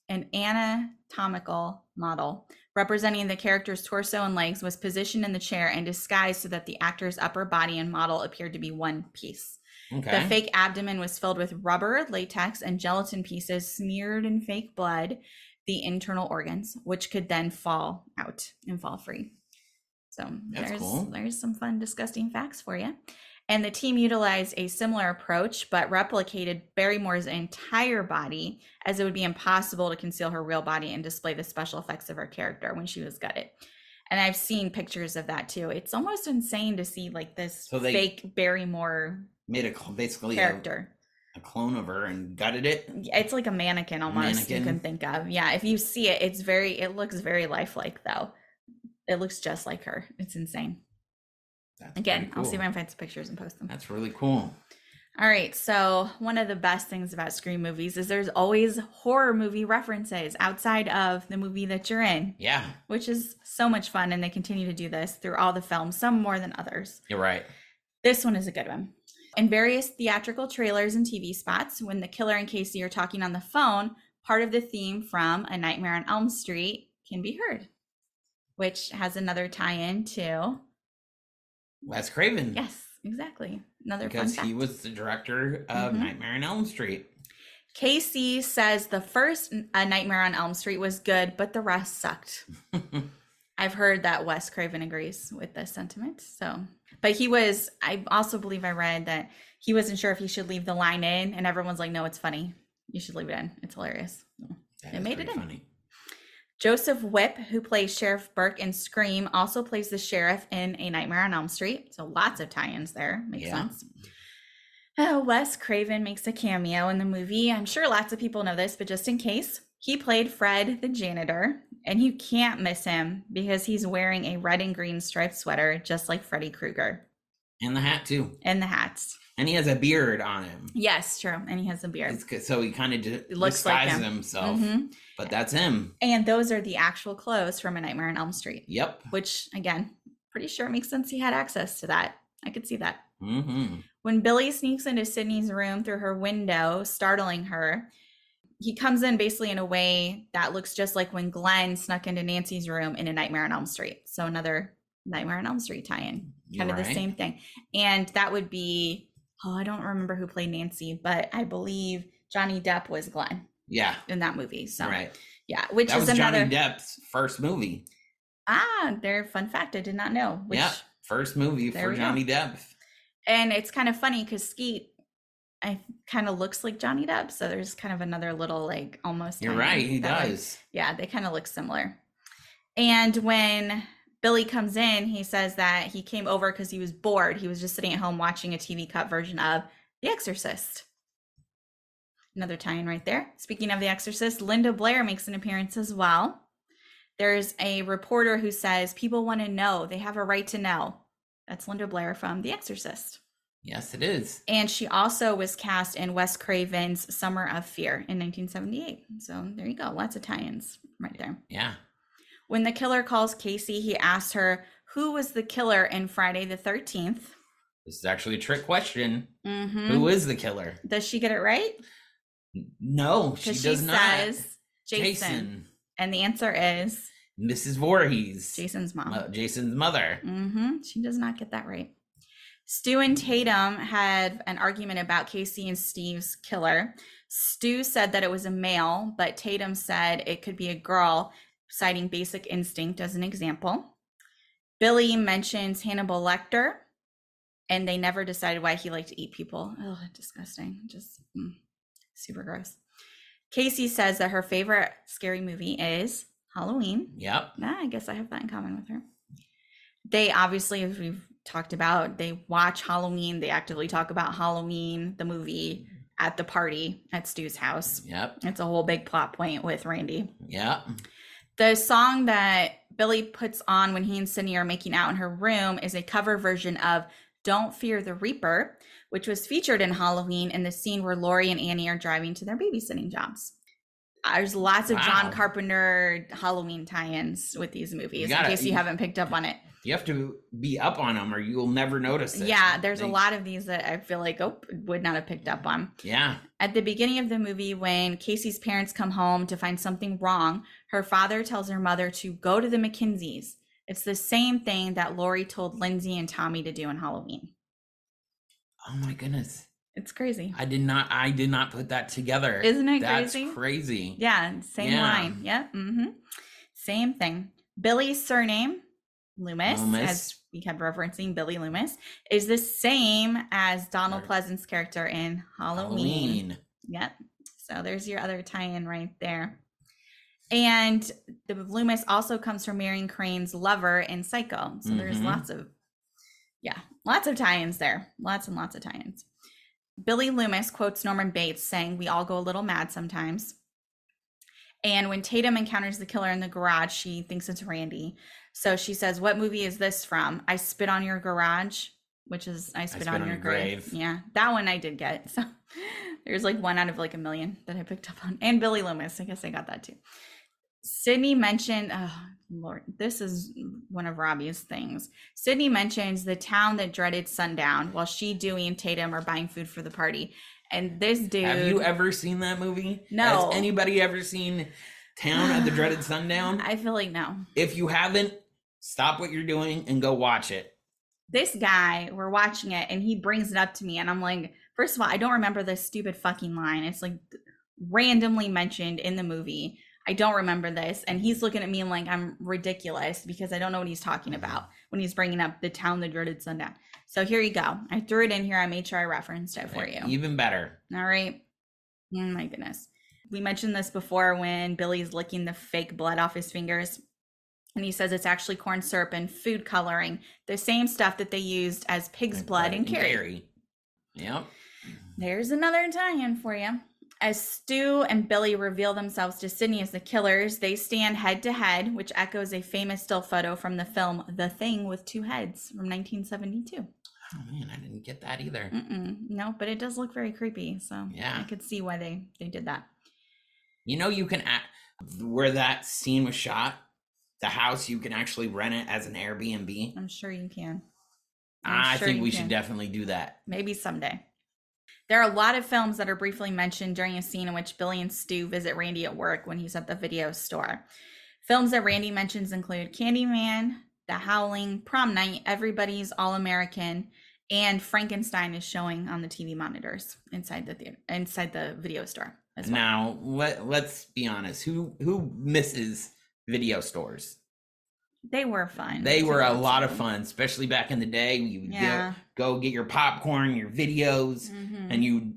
An anatomical model representing the character's torso and legs was positioned in the chair and disguised so that the actor's upper body and model appeared to be one piece. okay. The fake abdomen was filled with rubber, latex, and gelatin pieces smeared in fake blood, the internal organs, which could then fall out and fall free. So That's there's cool. there's some fun, disgusting facts for you. And the team utilized a similar approach, but replicated Barrymore's entire body, as it would be impossible to conceal her real body and display the special effects of her character when she was gutted. And I've seen pictures of that too. It's almost insane to see like this So fake Barrymore Made a basically character. a clone of her and gutted it. It's like a mannequin almost you can think of. Yeah, if you see it, it's very it looks very lifelike though. It looks just like her. It's insane. That's Again, pretty I'll see if cool. I can find some pictures and post them. That's really cool. All right, so one of the best things about Scream movies is there's always horror movie references outside of the movie that you're in, Yeah, which is so much fun and they continue to do this through all the films, some more than others. you're right. This one is a good one. In various theatrical trailers and TV spots, when the killer and Casey are talking on the phone, part of the theme from A Nightmare on Elm Street can be heard, which has another tie in to. Wes Craven. Yes, exactly. Another Because he was the director of Mhm. Nightmare on Elm Street. Casey says the first Nightmare on Elm Street was good, but the rest sucked. [laughs] I've heard that Wes Craven agrees with this sentiment. So, but he was, I also believe I read that he wasn't sure if he should leave the line in, and everyone's like, no, it's funny. You should leave it in. It's hilarious. That It made it in. funny. Joseph Whipp, who plays Sheriff Burke in Scream, also plays the sheriff in A Nightmare on Elm Street. So lots of tie ins there. Makes Yeah. sense. Uh, Wes Craven makes a cameo in the movie. I'm sure lots of people know this, but just in case, he played Fred the janitor, and you can't miss him because he's wearing a red and green striped sweater, just like Freddy Krueger, And the hat too. and the hats. And he has a beard on him. Yes, true. And he has a beard. It's. So he kind of d- looks like disguises him. himself. Mhm. But that's him. And those are the actual clothes from A Nightmare on Elm Street. Yep. which again, pretty sure it makes sense he had access to that. I could see that. hmm When Billy sneaks into Sidney's room through her window, startling her, he comes in basically in a way that looks just like when Glenn snuck into Nancy's room in A Nightmare on Elm Street. So another Nightmare on Elm Street tie-in, You're kind of the same thing. And that would be, oh, I don't remember who played Nancy, but I believe Johnny Depp was Glenn Yeah. in that movie. So right. yeah, which that is was another Johnny Depp's first movie. ah, their fun fact I did not know. Which yeah. First movie There for we go. Johnny Depp. and it's kind of funny because Skeet, I kind of looks like Johnny Depp, so there's kind of another little like almost. You're right. He does. Yeah, they kind of look similar. And when Billy comes in, he says that he came over because he was bored. He was just sitting at home watching a TV cut version of The Exorcist. Another tie-in right there. Speaking of The Exorcist, Linda Blair makes an appearance as well. There's a reporter who says people want to know. They have a right to know. That's Linda Blair from The Exorcist. Yes, it is. And she also was cast in Wes Craven's Summer of Fear in 1978. So there you go. Lots of tie ins right there. Yeah. When the killer calls Casey, he asks her, Who was the killer in Friday the 13th? This is actually a trick question. Mm-hmm. Who is the killer? Does she get it right? No, she Because does she, not. says Jason. Jason. And the answer is Mrs. Voorhees. Jason's mom. Uh, Jason's mother. hmm She does not get that right. Stu and Tatum had an argument about Casey and Steve's killer. Stu said that it was a male, but Tatum said it could be a girl, citing basic instinct as an example. Billy mentions Hannibal Lecter, and they never decided why he liked to eat people. Oh, disgusting. Just mm, super gross. Casey says that her favorite scary movie is Halloween. Yep. Nah, I guess I have that in common with her. They obviously, as we've talked about, they watch Halloween. They actively talk about Halloween, the movie, at the party at Stu's house. Yep. It's a whole big plot point with Randy. Yep. The song that Billy puts on when he and Sidney are making out in her room is a cover version of Don't Fear the Reaper, which was featured in Halloween in the scene where Laurie and Annie are driving to their babysitting jobs. There's lots of John Carpenter Halloween tie-ins with these movies, gotta- in case you you- haven't picked up on it. You have to be up on them, or you'll never notice it. Yeah, there's a lot of these that I feel like oh would not have picked up on. Yeah. At the beginning of the movie, when Casey's parents come home to find something wrong, her father tells her mother to go to the McKinseys. It's the same thing that Laurie told Lindsay and Tommy to do on Halloween. Oh my goodness. It's crazy. I did not. I did not put that together. Isn't it That's crazy? crazy. Yeah, same Yeah. line. Yep. Mm-hmm. Same thing. Billy's surname, Loomis, Loomis. as we kept referencing Billy Loomis, is the same as Donald. Pleasence's character in Halloween. Yep. So there's your other tie-in right there. And the Loomis also comes from Marion Crane's lover in Psycho. So there's Mhm. lots of yeah, lots of tie-ins there. Lots and lots of tie-ins. Billy Loomis quotes Norman Bates saying, "We all go a little mad sometimes." And when Tatum encounters the killer in the garage, she thinks it's Randy. So she says, "What movie is this from?" I spit on your garage, which is I spit, on, your grave. Yeah, that one I did get. [laughs] So there's like one out of like a million that I picked up on, and Billy Loomis. I guess I got that too. Sidney mentioned, oh Lord, this is one of Robby's things. Sidney mentions the town that dreaded sundown while she, Dewey, and Tatum are buying food for the party. And this dude, Have you ever seen that movie? No. Has anybody ever seen Town at the Dreaded [sighs] Sundown? I feel like no. if you haven't, stop what you're doing and go watch it. this guy, we're watching it, and he brings it up to me, and I'm like, first of all, I don't remember this stupid fucking line. It's like randomly mentioned in the movie. I don't remember this, and he's looking at me and like I'm ridiculous because I don't know what he's talking mm-hmm. about when he's bringing up the town that dreaded sundown. So here you go. I threw it in here. I made sure I referenced it for you. Even better. All right. Oh my goodness. We mentioned this before when Billy's licking the fake blood off his fingers. And he says it's actually corn syrup and food coloring, the same stuff that they used as pig's blood in Carrie. Yep. There's another in for you. As Stu and Billy reveal themselves to Sidney as the killers, they stand head to head, which echoes a famous still photo from the film The Thing with Two Heads from 1972. Oh man, I didn't get that either. Mm-mm, no, but it does look very creepy. So Yeah. I could see why they, they did that. You know, you can act where that scene was shot. The house you can actually rent it as an Airbnb. I'm sure you can. I'm I sure think we can. should definitely do that. Maybe someday. There are a lot of films that are briefly mentioned during a scene in which Billy and Stu visit Randy at work when he's at the video store. Films that Randy mentions include Candyman, The Howling, Prom Night, Everybody's All American, and Frankenstein is showing on the TV monitors inside the theater, inside the video store well. Now, let let's be honest. Who who misses video stores? They were fun. They were a lot of fun, especially back in the day. You would Yeah. go, go get your popcorn, your videos, Mhm. and you'd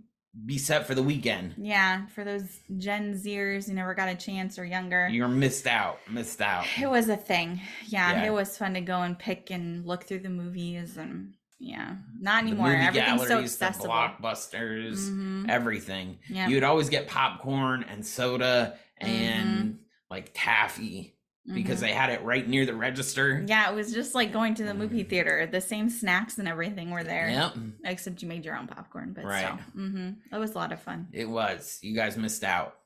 be set for the weekend. yeah, for those Gen Zers who never got a chance or younger. You're missed out. Missed out. It was a thing. Yeah, Yeah. it was fun to go and pick and look through the movies and yeah, not The anymore. Everything's so galleries, the accessible. blockbusters, Mhm. everything. Yeah. You'd always get popcorn and soda and Mm-hmm. like taffy because Mhm. they had it right near the register. yeah, it was just like going to the movie theater. The same snacks and everything were there. Yep. Except you made your own popcorn, but Right. still. hmm It was a lot of fun. It was. You guys missed out.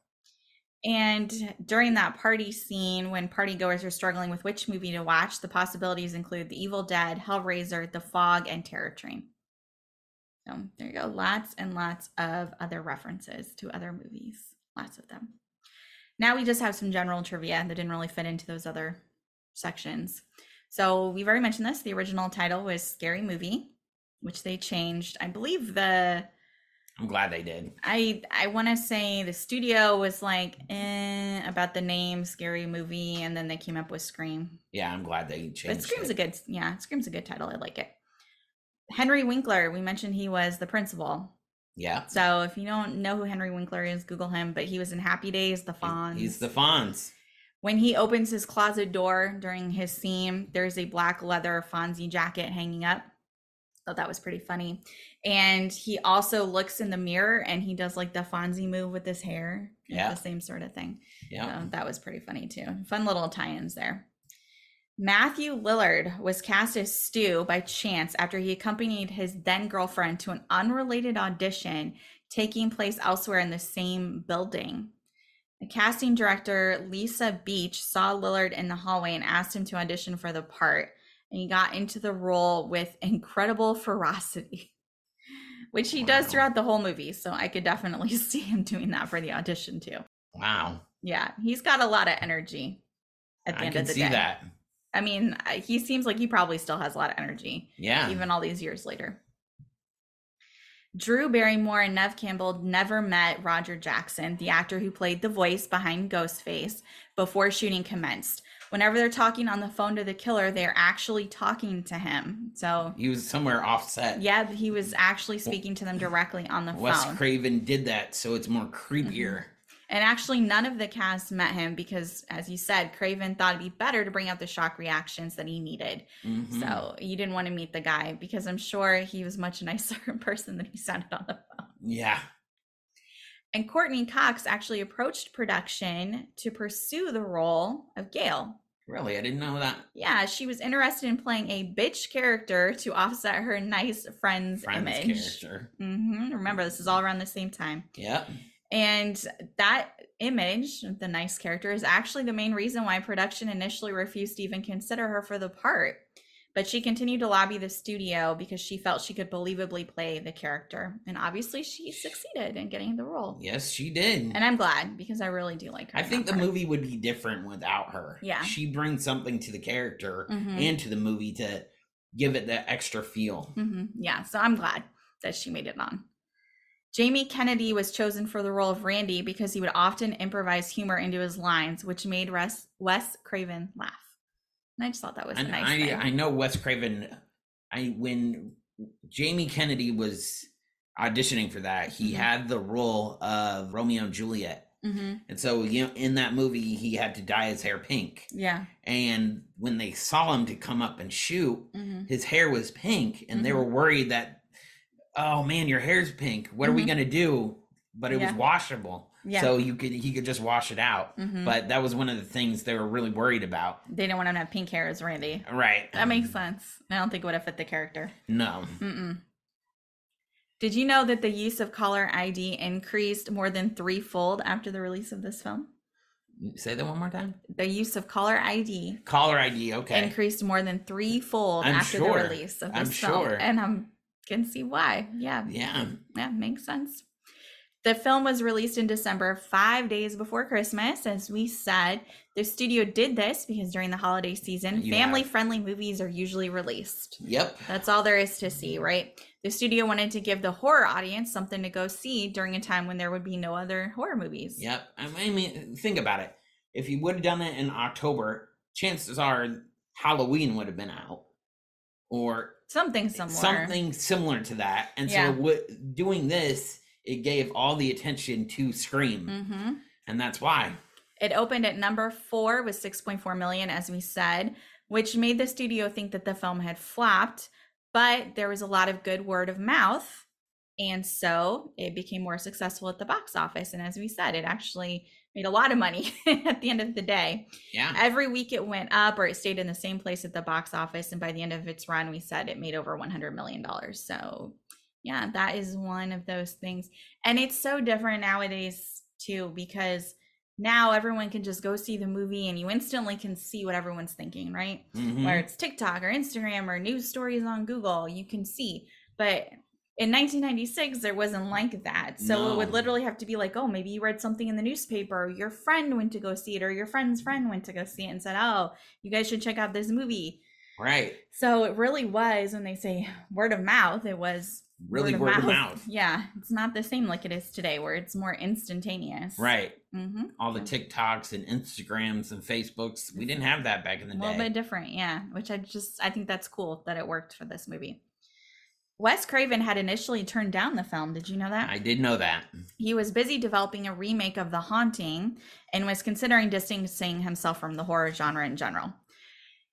And during that party scene, when partygoers are struggling with which movie to watch, the possibilities include The Evil Dead, Hellraiser, The Fog, and Terror Train. So there you go. Lots and lots of other references to other movies. Lots of them. Now we just have some general trivia that didn't really fit into those other sections. So we've already mentioned this. The original title was Scary Movie, which they changed. I believe the I'm glad they did. I I want to say the studio was like eh, about the name Scary Movie, and then they came up with Scream. Yeah, I'm glad they changed But Scream's it. a good yeah, Scream's a good title. I like it. Henry Winkler, we mentioned he was the principal. Yeah. So if you don't know who Henry Winkler is, Google him. But he was in Happy Days, The Fonz. He's the Fonz. When he opens his closet door during his scene, there's a black leather Fonzie jacket hanging up. Thought that was pretty funny. And he also looks in the mirror and he does like the Fonzie move with his hair. Yeah. The same sort of thing. Yeah. So that was pretty funny too. Fun little tie-ins there. Matthew Lillard was cast as Stu by chance after he accompanied his then girlfriend to an unrelated audition taking place elsewhere in the same building. The casting director, Lisa Beach, saw Lillard in the hallway and asked him to audition for the part. And he got into the role with incredible ferocity, which he does throughout the whole movie. So I could definitely [laughs] see him doing that for the audition too. Wow. Yeah, he's got a lot of energy at the I end can of the see day. that. I mean, he seems like he probably still has a lot of energy, Yeah. even all these years later. Drew Barrymore and Neve Campbell never met Roger Jackson, the actor who played the voice behind Ghostface, before shooting commenced. Whenever they're talking on the phone to the killer, they're actually talking to him. So, he was somewhere offset. yeah, he was actually speaking to them directly on the Wes phone. Wes Craven did that, so it's more creepier. Mm-hmm. And actually, none of the cast met him because, as you said, Craven thought it'd be better to bring out the shock reactions that he needed. Mhm. So you didn't want to meet the guy because I'm sure he was much nicer in [laughs] person than he sounded on the phone. yeah. And Courteney Cox actually approached production to pursue the role of Gail. Really, I didn't know that. Yeah, she was interested in playing a bitch character to offset her nice friend's, Friends image. character. hmm Remember, this is all around the same time. Yep. And that image, the nice character, is actually the main reason why production initially refused to even consider her for the part. But she continued to lobby the studio because she felt she could believably play the character. And obviously, she succeeded in getting the role. Yes, she did. And I'm glad because I really do like her. I think the part. movie would be different without her. Yeah. She brings something to the character Mhm. and to the movie to give it that extra feel. hmm Yeah, so I'm glad that she made it on. Jamie Kennedy was chosen for the role of Randy because he would often improvise humor into his lines, which made Wes, Wes Craven laugh. And I just thought that was a And nice I, thing. I know Wes Craven. I when Jamie Kennedy was auditioning for that, he Mhm. had the role of Romeo and Juliet, hmm and so you know, in that movie, he had to dye his hair pink. Yeah. And when they saw him to come up and shoot, hmm his hair was pink, and they Mhm. were worried that, oh man, your hair's pink. What are we Mhm. gonna do? But it Yeah. was washable, Yeah. so you could he could just wash it out. Mhm. But that was one of the things they were really worried about. They didn't want him to have pink hair as Randy. Right. That makes sense. I don't think it would have fit the character. no. Mm-mm. Did you know that the use of caller ID increased more than threefold after the release of this film? Say that one more time. The use of caller ID Caller ID. Okay. increased more than threefold I'm after sure. the release of I'm this film. sure. And I can see why. Yeah. yeah. Yeah, makes sense. The film was released in December, five days before Christmas. As we said, the studio did this because during the holiday season, You family have- friendly movies are usually released. Yep. That's all there is to see, right? The studio wanted to give the horror audience something to go see during a time when there would be no other horror movies. Yep. I mean, think about it. If you would have done it in October, chances are Halloween would have been out, or Something similar. something similar to that. And Yeah. so, what, doing this, it gave all the attention to Scream, hmm and that's why. It opened at number four with 6.4 million, as we said, which made the studio think that the film had flopped, but there was a lot of good word of mouth. And so it became more successful at the box office. And as we said, it actually made a lot of money [laughs] at the end of the day. Yeah. Every week it went up or it stayed in the same place at the box office. And by the end of its run, we said it made over $100 million. So, yeah, that is one of those things. And it's so different nowadays, too, because now everyone can just go see the movie and you instantly can see what everyone's thinking, right? Mhm. Where it's TikTok or Instagram or news stories on Google, you can see. But in 1996, there wasn't like that. So it would literally have to be like, oh, maybe you read something in the newspaper, your friend went to go see it, or your friend's friend went to go see it and said, oh, you guys should check out this movie. Right. So it really was when they say word of mouth, it was Really word of mouth. [laughs] Yeah, it's not the same like it is today, where it's more instantaneous. Right. Mm-hmm. All the TikToks and Instagrams and Facebooks. We didn't have that back in the day. A little day. bit different, yeah. Which I just I think that's cool that it worked for this movie. Wes Craven had initially turned down the film. Did you know that? I did know that. He was busy developing a remake of The Haunting and was considering distancing himself from the horror genre in general.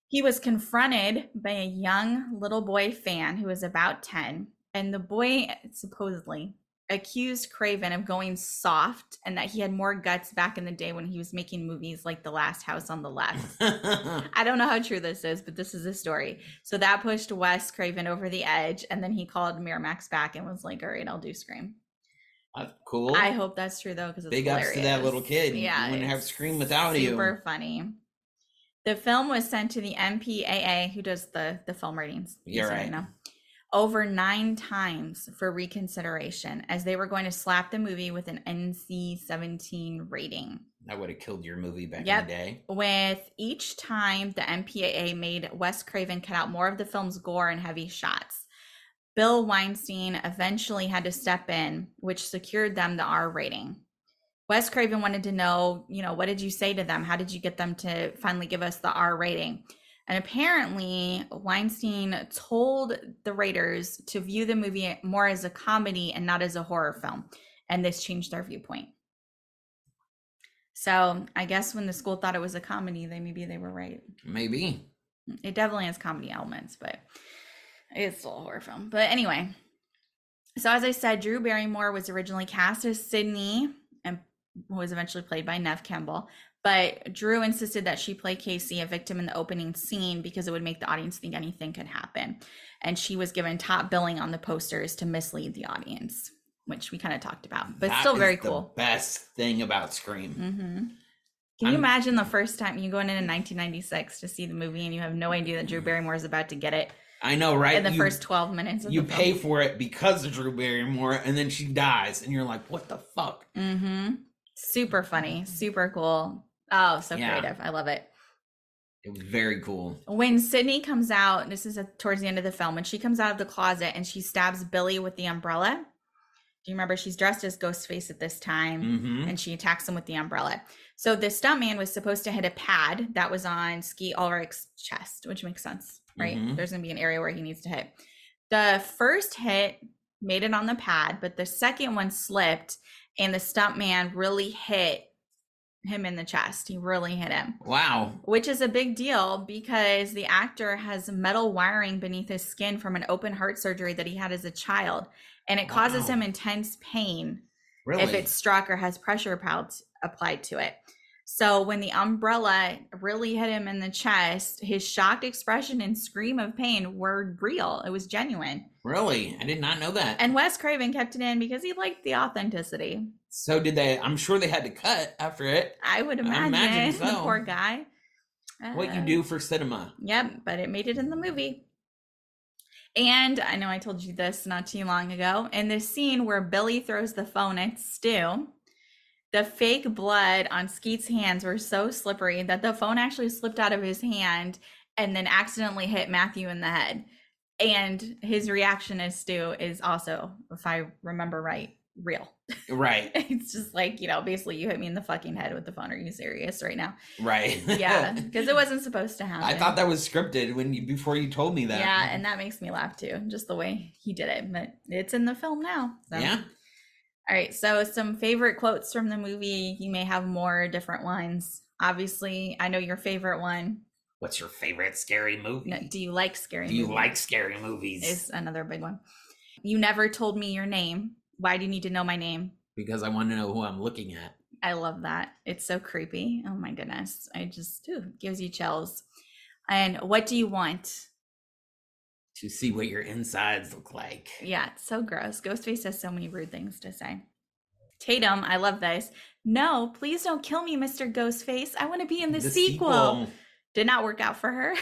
He was confronted by a young little boy fan who was about 10, and the boy supposedly accused Craven of going soft and that he had more guts back in the day when he was making movies like The Last House on the Left. [laughs] I don't know how true this is, but this is a story. So that pushed Wes Craven over the edge, and then he called Miramax back and was like, "All right, I'll do Scream." That's cool. I hope that's true though, because Big ups to that little kid. Yeah, You wouldn't have it's Scream without you. Super funny. The film was sent to the MPAA, who does the the film ratings. You're you right. know, over nine times for reconsideration, as they were going to slap the movie with an NC-17 rating. That would have killed your movie back Yep. in the day. With each time, the MPAA made Wes Craven cut out more of the film's gore and heavy shots. Bill Weinstein eventually had to step in, which secured them the R rating. Wes Craven wanted to know, you know, what did you say to them? How did you get them to finally give us the R rating? And apparently, Weinstein told the raters to view the movie more as a comedy and not as a horror film. And this changed their viewpoint. So I guess when the school thought it was a comedy, they maybe they were right. Maybe. It definitely has comedy elements, but it's still a horror film. But anyway, so as I said, Drew Barrymore was originally cast as Sidney and was eventually played by Neve Campbell. But Drew insisted that she play Casey, a victim in the opening scene, because it would make the audience think anything could happen. And she was given top billing on the posters to mislead the audience, which we kind of talked about, but That still very the cool. Best thing about Scream. hmm Can you I'm- imagine the first time you go in in 1996 to see the movie and you have no idea that Drew Barrymore is about to get it I know, right? in the You- first 12 minutes of you pay for it because of Drew Barrymore, and then she dies, and you're like, "What the fuck?" Mm-hmm. Super funny, super cool. Oh, so Yeah. creative. I love it. It was very cool. When Sidney comes out, this is at towards the end of the film, when she comes out of the closet and she stabs Billy with the umbrella. Do you remember she's dressed as Ghostface at this time? hmm and she attacks him with the umbrella. So the stuntman was supposed to hit a pad that was on Skeet Ulrich's chest, which makes sense, right? Mhm. There's gonna be an area where he needs to hit. The first hit made it on the pad, but the second one slipped, and the stuntman really hit him in the chest. He really hit him Wow. which is a big deal because the actor has metal wiring beneath his skin from an open heart surgery that he had as a child and it causes Wow. him intense pain Really? if it's struck or has pressure applied to it so when the umbrella really hit him in the chest his shocked expression and scream of pain were real it was genuine really? I did not know that. and wes craven kept it in because he liked the authenticity so did they? I'm sure they had to cut after it. i would I imagine, imagine [laughs] the poor guy What you Uh, do for cinema? Yep, but it made it in the movie. And I know I told you this not too long ago. In this scene where Billy throws the phone at Stu, the fake blood on Skeet's hands were so slippery that the phone actually slipped out of his hand and then accidentally hit Matthew in the head. And his reaction as Stu is also, if I remember right, real. Right. [laughs] It's just like, you know, basically you hit me in the fucking head with the phone. Are you serious right now? Right. Yeah, [laughs] because it wasn't supposed to happen. I thought that was scripted when you before you told me that. Yeah, and that makes me laugh too, just the way he did it. But it's in the film now. so. yeah. All right. So some favorite quotes from the movie. You may have more different ones. Obviously, I know your favorite one. What's your favorite scary movie? No, Do you like scary? Movies? Do you movies? like scary movies? Is another big one. You never told me your name. Why do you need to know my name? because I want to know who I'm looking at. I love that. It's so creepy. Oh my goodness. I just ooh, gives you chills. And what do you want? To see what your insides look like. Yeah, it's so gross. Ghostface has so many rude things to say. Tatum, I love this. No, please don't kill me, Mr. Ghostface. I want to be in the, sequel. Did not work out for her.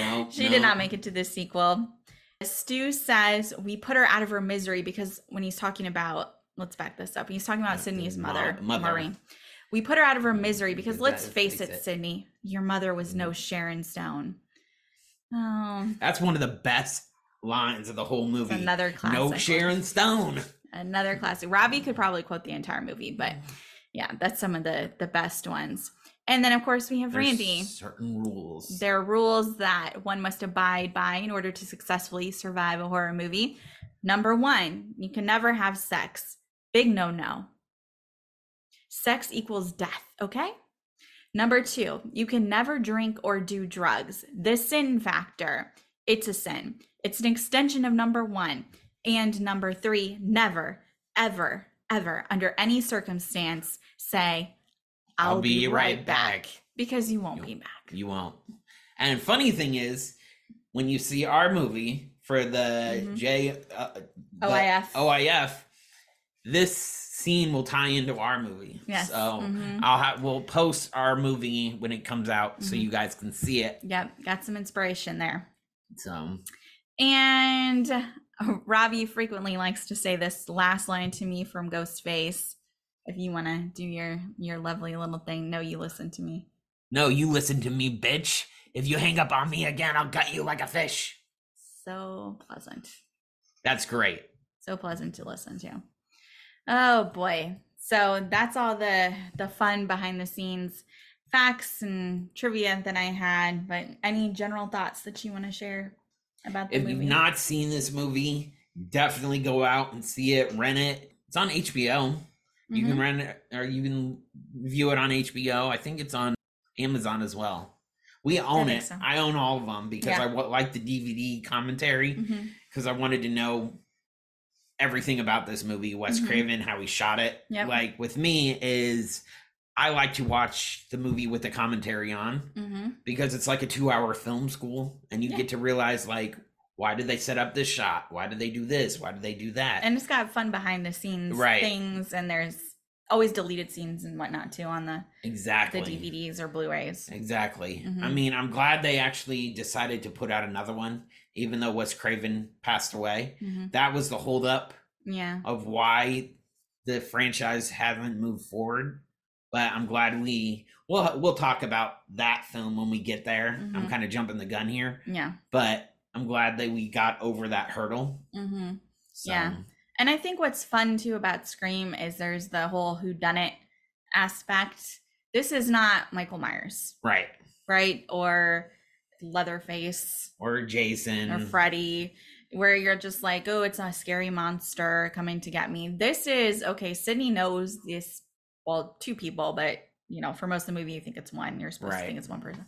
No, [laughs] she did not make it to the sequel. Stu says we put her out of her misery because when he's talking about, let's back this up. He's talking about Sidney's mother, mother. Maureen. We put her out of her misery because Because let's face it, it. Sidney, your mother was no Mhm. Sharon Stone. Oh, That's one of the best lines of the whole movie. another classic. no Sharon Stone. another classic robby could probably quote the entire movie but yeah that's some of the the best ones And then, of course, we have There's Randy. Certain rules. There are rules that one must abide by in order to successfully survive a horror movie. Number one, you can never have sex. Big no no. Sex equals death, okay? Number two, you can never drink or do drugs. The sin factor, it's a sin. It's an extension of number one. And number three, never, ever, ever, under any circumstance, say, I'll, be, right back. Because you won't be back. You won't. And funny thing is, when you see our movie for the Mhm. J uh, the OIF. OIF, this scene will tie into our movie. Yes. So Mhm. I'll have we'll post our movie when it comes out so Mhm. you guys can see it. Yep, got some inspiration there. So And uh, Robby frequently likes to say this last line to me from Ghostface. If you want to do your your lovely little thing, no, you listen to me. no, you listen to me, bitch. If you hang up on me again, I'll gut you like a fish. So pleasant, That's great. so pleasant to listen to. Oh boy! So that's all the the fun behind the scenes facts and trivia that I had. But any general thoughts that you want to share about the If movie? If you've not seen this movie, definitely go out and see it, rent it. It's on HBO. You Mhm. can rent it or you can view it on HBO. I think it's on Amazon as well. We own it. so. I own all of them because Yeah. I like the DVD commentary because I wanted to know everything about this movie, Wes Mhm. Craven, how he shot it. Yep. Like with me is I like to watch the movie with the commentary on Mhm. because it's like a two hour film school and you Yeah. get to realize like why did they set up this shot why did they do this why did they do that and it's got fun behind the scenes Right. things and there's always deleted scenes and whatnot too on the exactly the dvds or blu-rays exactly i Mhm. mean i'm glad they actually decided to put out another one even though wes craven passed away Mhm. that was the holdup yeah. of why the franchise hasn't moved forward. But i'm glad we we'll we'll talk about that film when we get there. I'm Mhm. kind of jumping the gun here. Yeah. But i'm glad that we got over that hurdle. Hmm so, Yeah. and i think what's fun too about scream is there's the whole who done it aspect. This is not michael myers. Right. Right? Or leatherface or Jason or Freddy, where you're just like, oh, it's a scary monster coming to get me. This is okay. Sidney knows this. Well, two people, but you know, for most of the movie, you think it's one. You're supposed Right. to think it's one person.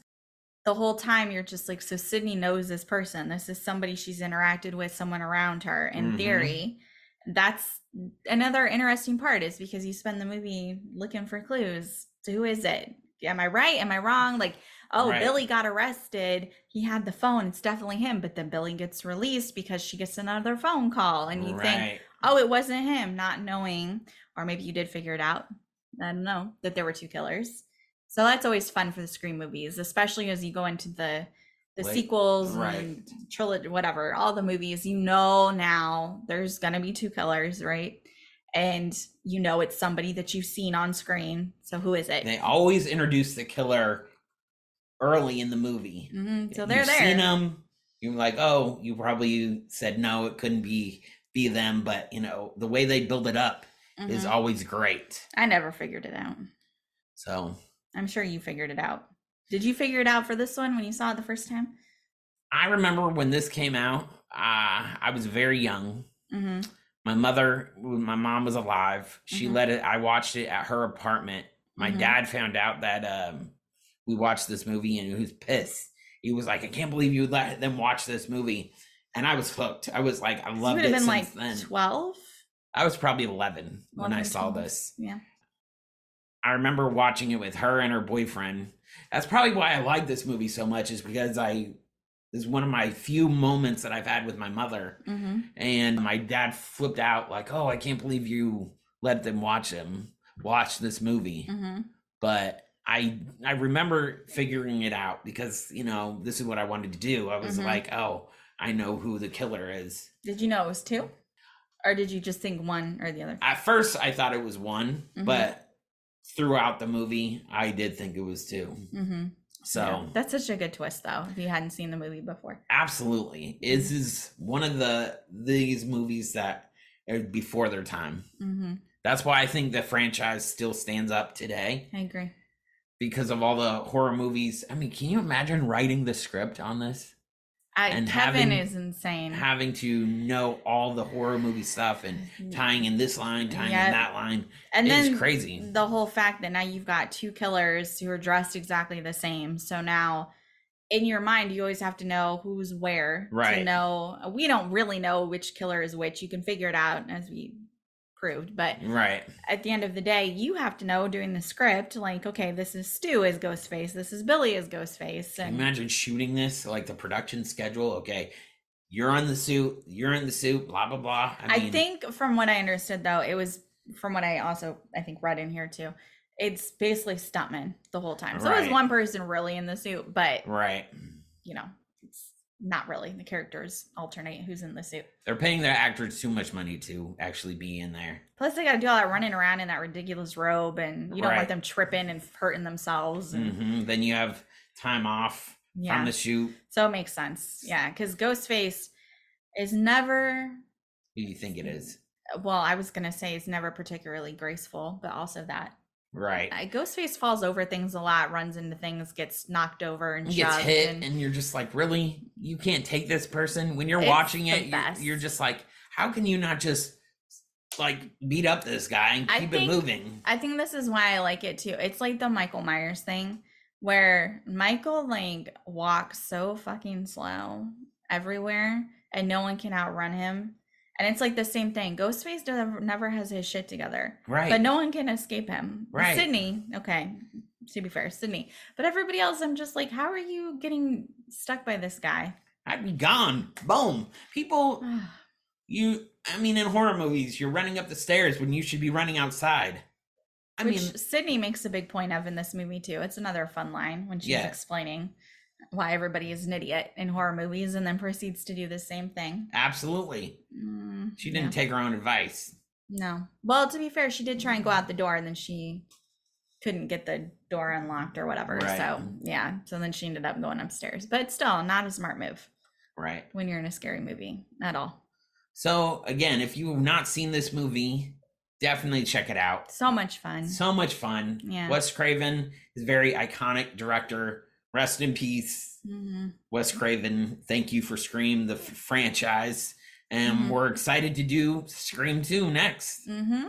The whole time, you're just like, so Sidney knows this person. This is somebody she's interacted with, someone around her. In Mhm. theory, that's another interesting part. Is because you spend the movie looking for clues. So who is it? Am I right? Am I wrong? Like, oh, Right. Billy got arrested. He had the phone. It's definitely him. But then Billy gets released because she gets another phone call. And you think, oh, it wasn't him, not knowing. Or maybe you did figure it out. I don't know that there were two killers. So that's always fun for the Scream movies, especially as you go into the the sequels right. and trilogy, whatever, all the movies. You know now there's gonna be two killers, right? And you know it's somebody that you've seen on screen. So who is it? They always introduce the killer early in the movie. Mhm, So they're You've there. Seen them. You're like, oh, you probably said no, it couldn't be be them, but you know the way they build it up is Mhm. always great. I never figured it out. So I'm sure you figured it out. Did you figure it out for this one when you saw it the first time? I remember when this came out. Uh, I was very young. Mm-hmm. My mother, my mom was alive, she Mhm. let it. I watched it at her apartment. My Mhm. dad found out that um, we watched this movie, and he was pissed. He was like, "I can't believe you let them watch this movie," and I was hooked. I was like, "I loved would it have been like then." 12. I was probably eleven when I saw 12. this. Yeah. I remember watching it with her and her boyfriend. That's probably why I like this movie so much, is because I this is one of my few moments that I've had with my mother. Mm-hmm. And my dad flipped out like, "Oh, I can't believe you let them watch him watch this movie." Mm-hmm. But I I remember figuring it out because you know this is what I wanted to do. I was Mhm. like, "Oh, I know who the killer is." Did you know it was two? Or did you just think one or the other? At first, I thought it was one, Mhm. but throughout the movie, I did think it was two. Mm-hmm. So that's such a good twist, though. If you hadn't seen the movie before, absolutely, this is one of the these movies that are before their time. mm-hmm. That's why I think the franchise still stands up today I agree. Because of all the horror movies. I mean, can you imagine writing the script on this? I, and Kevin having- is insane. Having to know all the horror movie stuff and mm-hmm. tying in this line, tying Yep. in that line. and it's then crazy. the whole fact that now you've got two killers who are dressed exactly the same. So now in your mind, you always have to know who's where Right. to know. We don't really know which killer is which. You can figure it out as we proved, but Right. at the end of the day, you have to know doing the script, like, okay, this is Stu as Ghostface, this is Billy as Ghostface, and imagine shooting this like the production schedule. Okay, you're on the suit. You're in the suit. Blah blah blah. I, I, mean, think from what I understood though, it was from what I also I think read in here too. It's basically stuntman the whole time. So it was one person really in the suit, but right. you know, it's not really. The characters alternate who's in the suit. They're paying their actors too much money to actually be in there. Plus, they got to do all that running around in that ridiculous robe, and you don't Right. want them tripping and hurting themselves. And, hmm Then you have time off Yeah. from the shoot. So it makes sense. Yeah, because Ghostface is never. Who do you think it is? Well, I was gonna say it's never particularly graceful, but also that Right. uh, Ghostface falls over things a lot, runs into things, gets knocked over and He gets hit, and, and you're just like, really? You can't take this person when you're watching it. You're, you're just like, how can you not just like beat up this guy and keep think- it moving? I think this is why I like it too. It's like the Michael Myers thing, where Michael like walks so fucking slow everywhere, and no one can outrun him. And it's like the same thing. Ghostface never, never has his shit together. Right. but no one can escape him. Right. Sidney, okay, to be fair, Sidney. But everybody else, I'm just like, how are you getting stuck by this guy? I'd be gone. Boom. People, [sighs] you, I mean, in horror movies, you're running up the stairs when you should be running outside. I Which mean, Sidney makes a big point of in this movie too. It's another fun line when she's Yeah. explaining why everybody is an idiot in horror movies, and then proceeds to do the same thing. absolutely. Mm, She didn't yeah. take her own advice. No. Well, to be fair, she did try and go out the door, and then she couldn't get the door unlocked or whatever. Right. So yeah. So then she ended up going upstairs. But still, not a smart move Right. when you're in a scary movie at all. So, again, if you've not seen this movie, definitely check it out. So much fun. So much fun. Yeah. Wes Craven is a very iconic director. Rest in peace, Mhm. Wes Craven. Thank you for Scream, the f- franchise. And Mhm. we're excited to do Scream 2 next. Mm-hmm.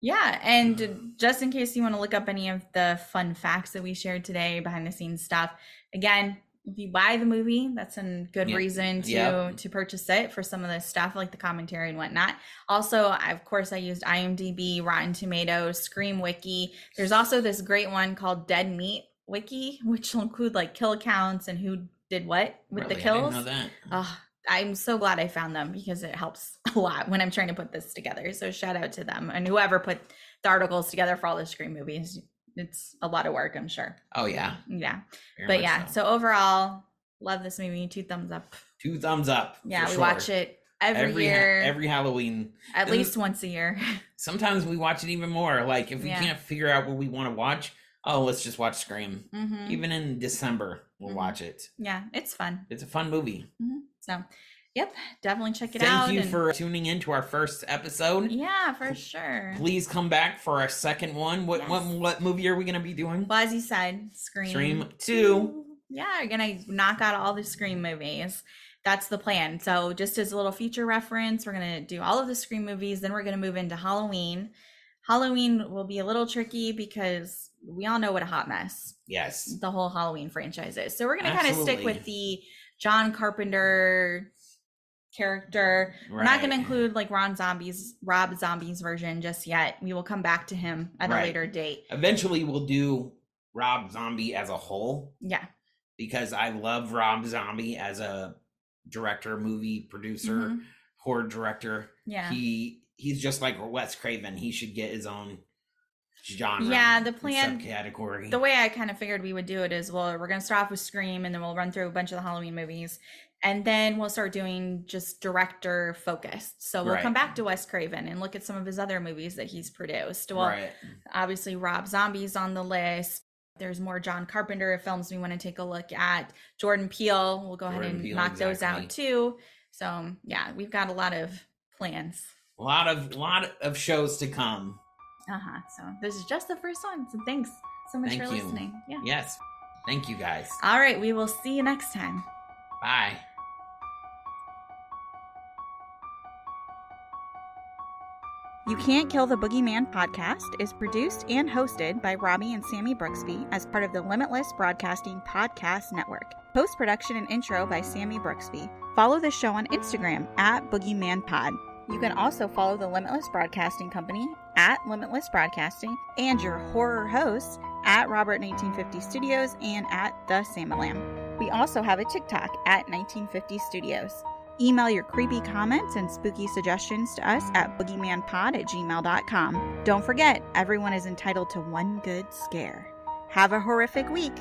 Yeah, and [sighs] just in case you want to look up any of the fun facts that we shared today, behind the scenes stuff, again, if you buy the movie, that's a good Yeah. reason to Yep. to purchase it for some of the stuff like the commentary and whatnot. Also, I, of course, I used IMDb, Rotten Tomatoes, Scream Wiki. There's also this great one called Dead Meat Wiki, which will include like kill counts and who did what with the Really? I didn't kills. know that. Oh, I'm so glad I found them because it helps [laughs] a lot when I'm trying to put this together. So shout out to them and whoever put the articles together for all the Scream movies. It's a lot of work, I'm sure. Oh, yeah. Yeah. very but yeah, so. overall, love this movie. Two thumbs up. Two thumbs up. Yeah, we sure. watch it every, ha- year, every Halloween. at and- least once a year. [laughs] Sometimes we watch it even more. Like if we Yeah. can't figure out what we want to watch, oh, let's just watch Scream. hmm Even in December, we'll Mhm. watch it. Yeah, it's fun. It's a fun movie. So, yep, definitely check it Thank out. Thank you and- for tuning in to our first episode. yeah, for sure. Please come back for our second one. What what Yes. what movie are we gonna be doing? Well, as you said, Scream. Scream 2. Yeah, we're gonna knock out all the Scream movies. That's the plan. So, just as a little future reference, we're gonna do all of the Scream movies. Then we're gonna move into Halloween. Halloween will be a little tricky because we all know what a hot mess Yes. the whole Halloween franchise is. So we're gonna kind of stick with the John Carpenter character. We're not going to include like Ron Zombie's Rob Zombie's version just yet. We will come back to him at a later date. Eventually we'll do Rob Zombie as a whole Yeah. because I love Rob Zombie as a director, movie producer, Mhm. horror director. Yeah. He he's just like Wes Craven. He should get his own genre. Yeah, the plan- subcategory. the way I kind of figured we would do it is well, we're gonna start off with Scream and then we'll run through a bunch of the Halloween movies. And then we'll start doing just director focused. So we'll come back to Wes Craven and look at some of his other movies that he's produced. Well, right. obviously Rob Zombie's on the list. There's more John Carpenter films we want to take a look at. Jordan Peele, we'll go ahead and Peele, knock those out too. So yeah, we've got a lot of plans. A lot of lot of shows to come. Uh huh. So this is just the first one. So thanks so much Thank for you. listening. Yeah. Yes. Thank you guys. All right. We will see you next time. Bye. You Can't Kill the Boogeyman podcast is produced and hosted by Robby and Sammi Brooksby as part of the Limitless Broadcasting Podcast Network. Post production and intro by Sammi Brooksby. Follow the show on Instagram at BoogeymanPod. You can also follow the Limitless Broadcasting Company at Limitless Broadcasting and your horror hosts at Robert 1950 Studios and at The Samalam. We also have a TikTok at 1950 Studios. Email your creepy comments and spooky suggestions to us at boogeymanpod at gmail.com. Don't forget, everyone is entitled to one good scare. Have a horrific week.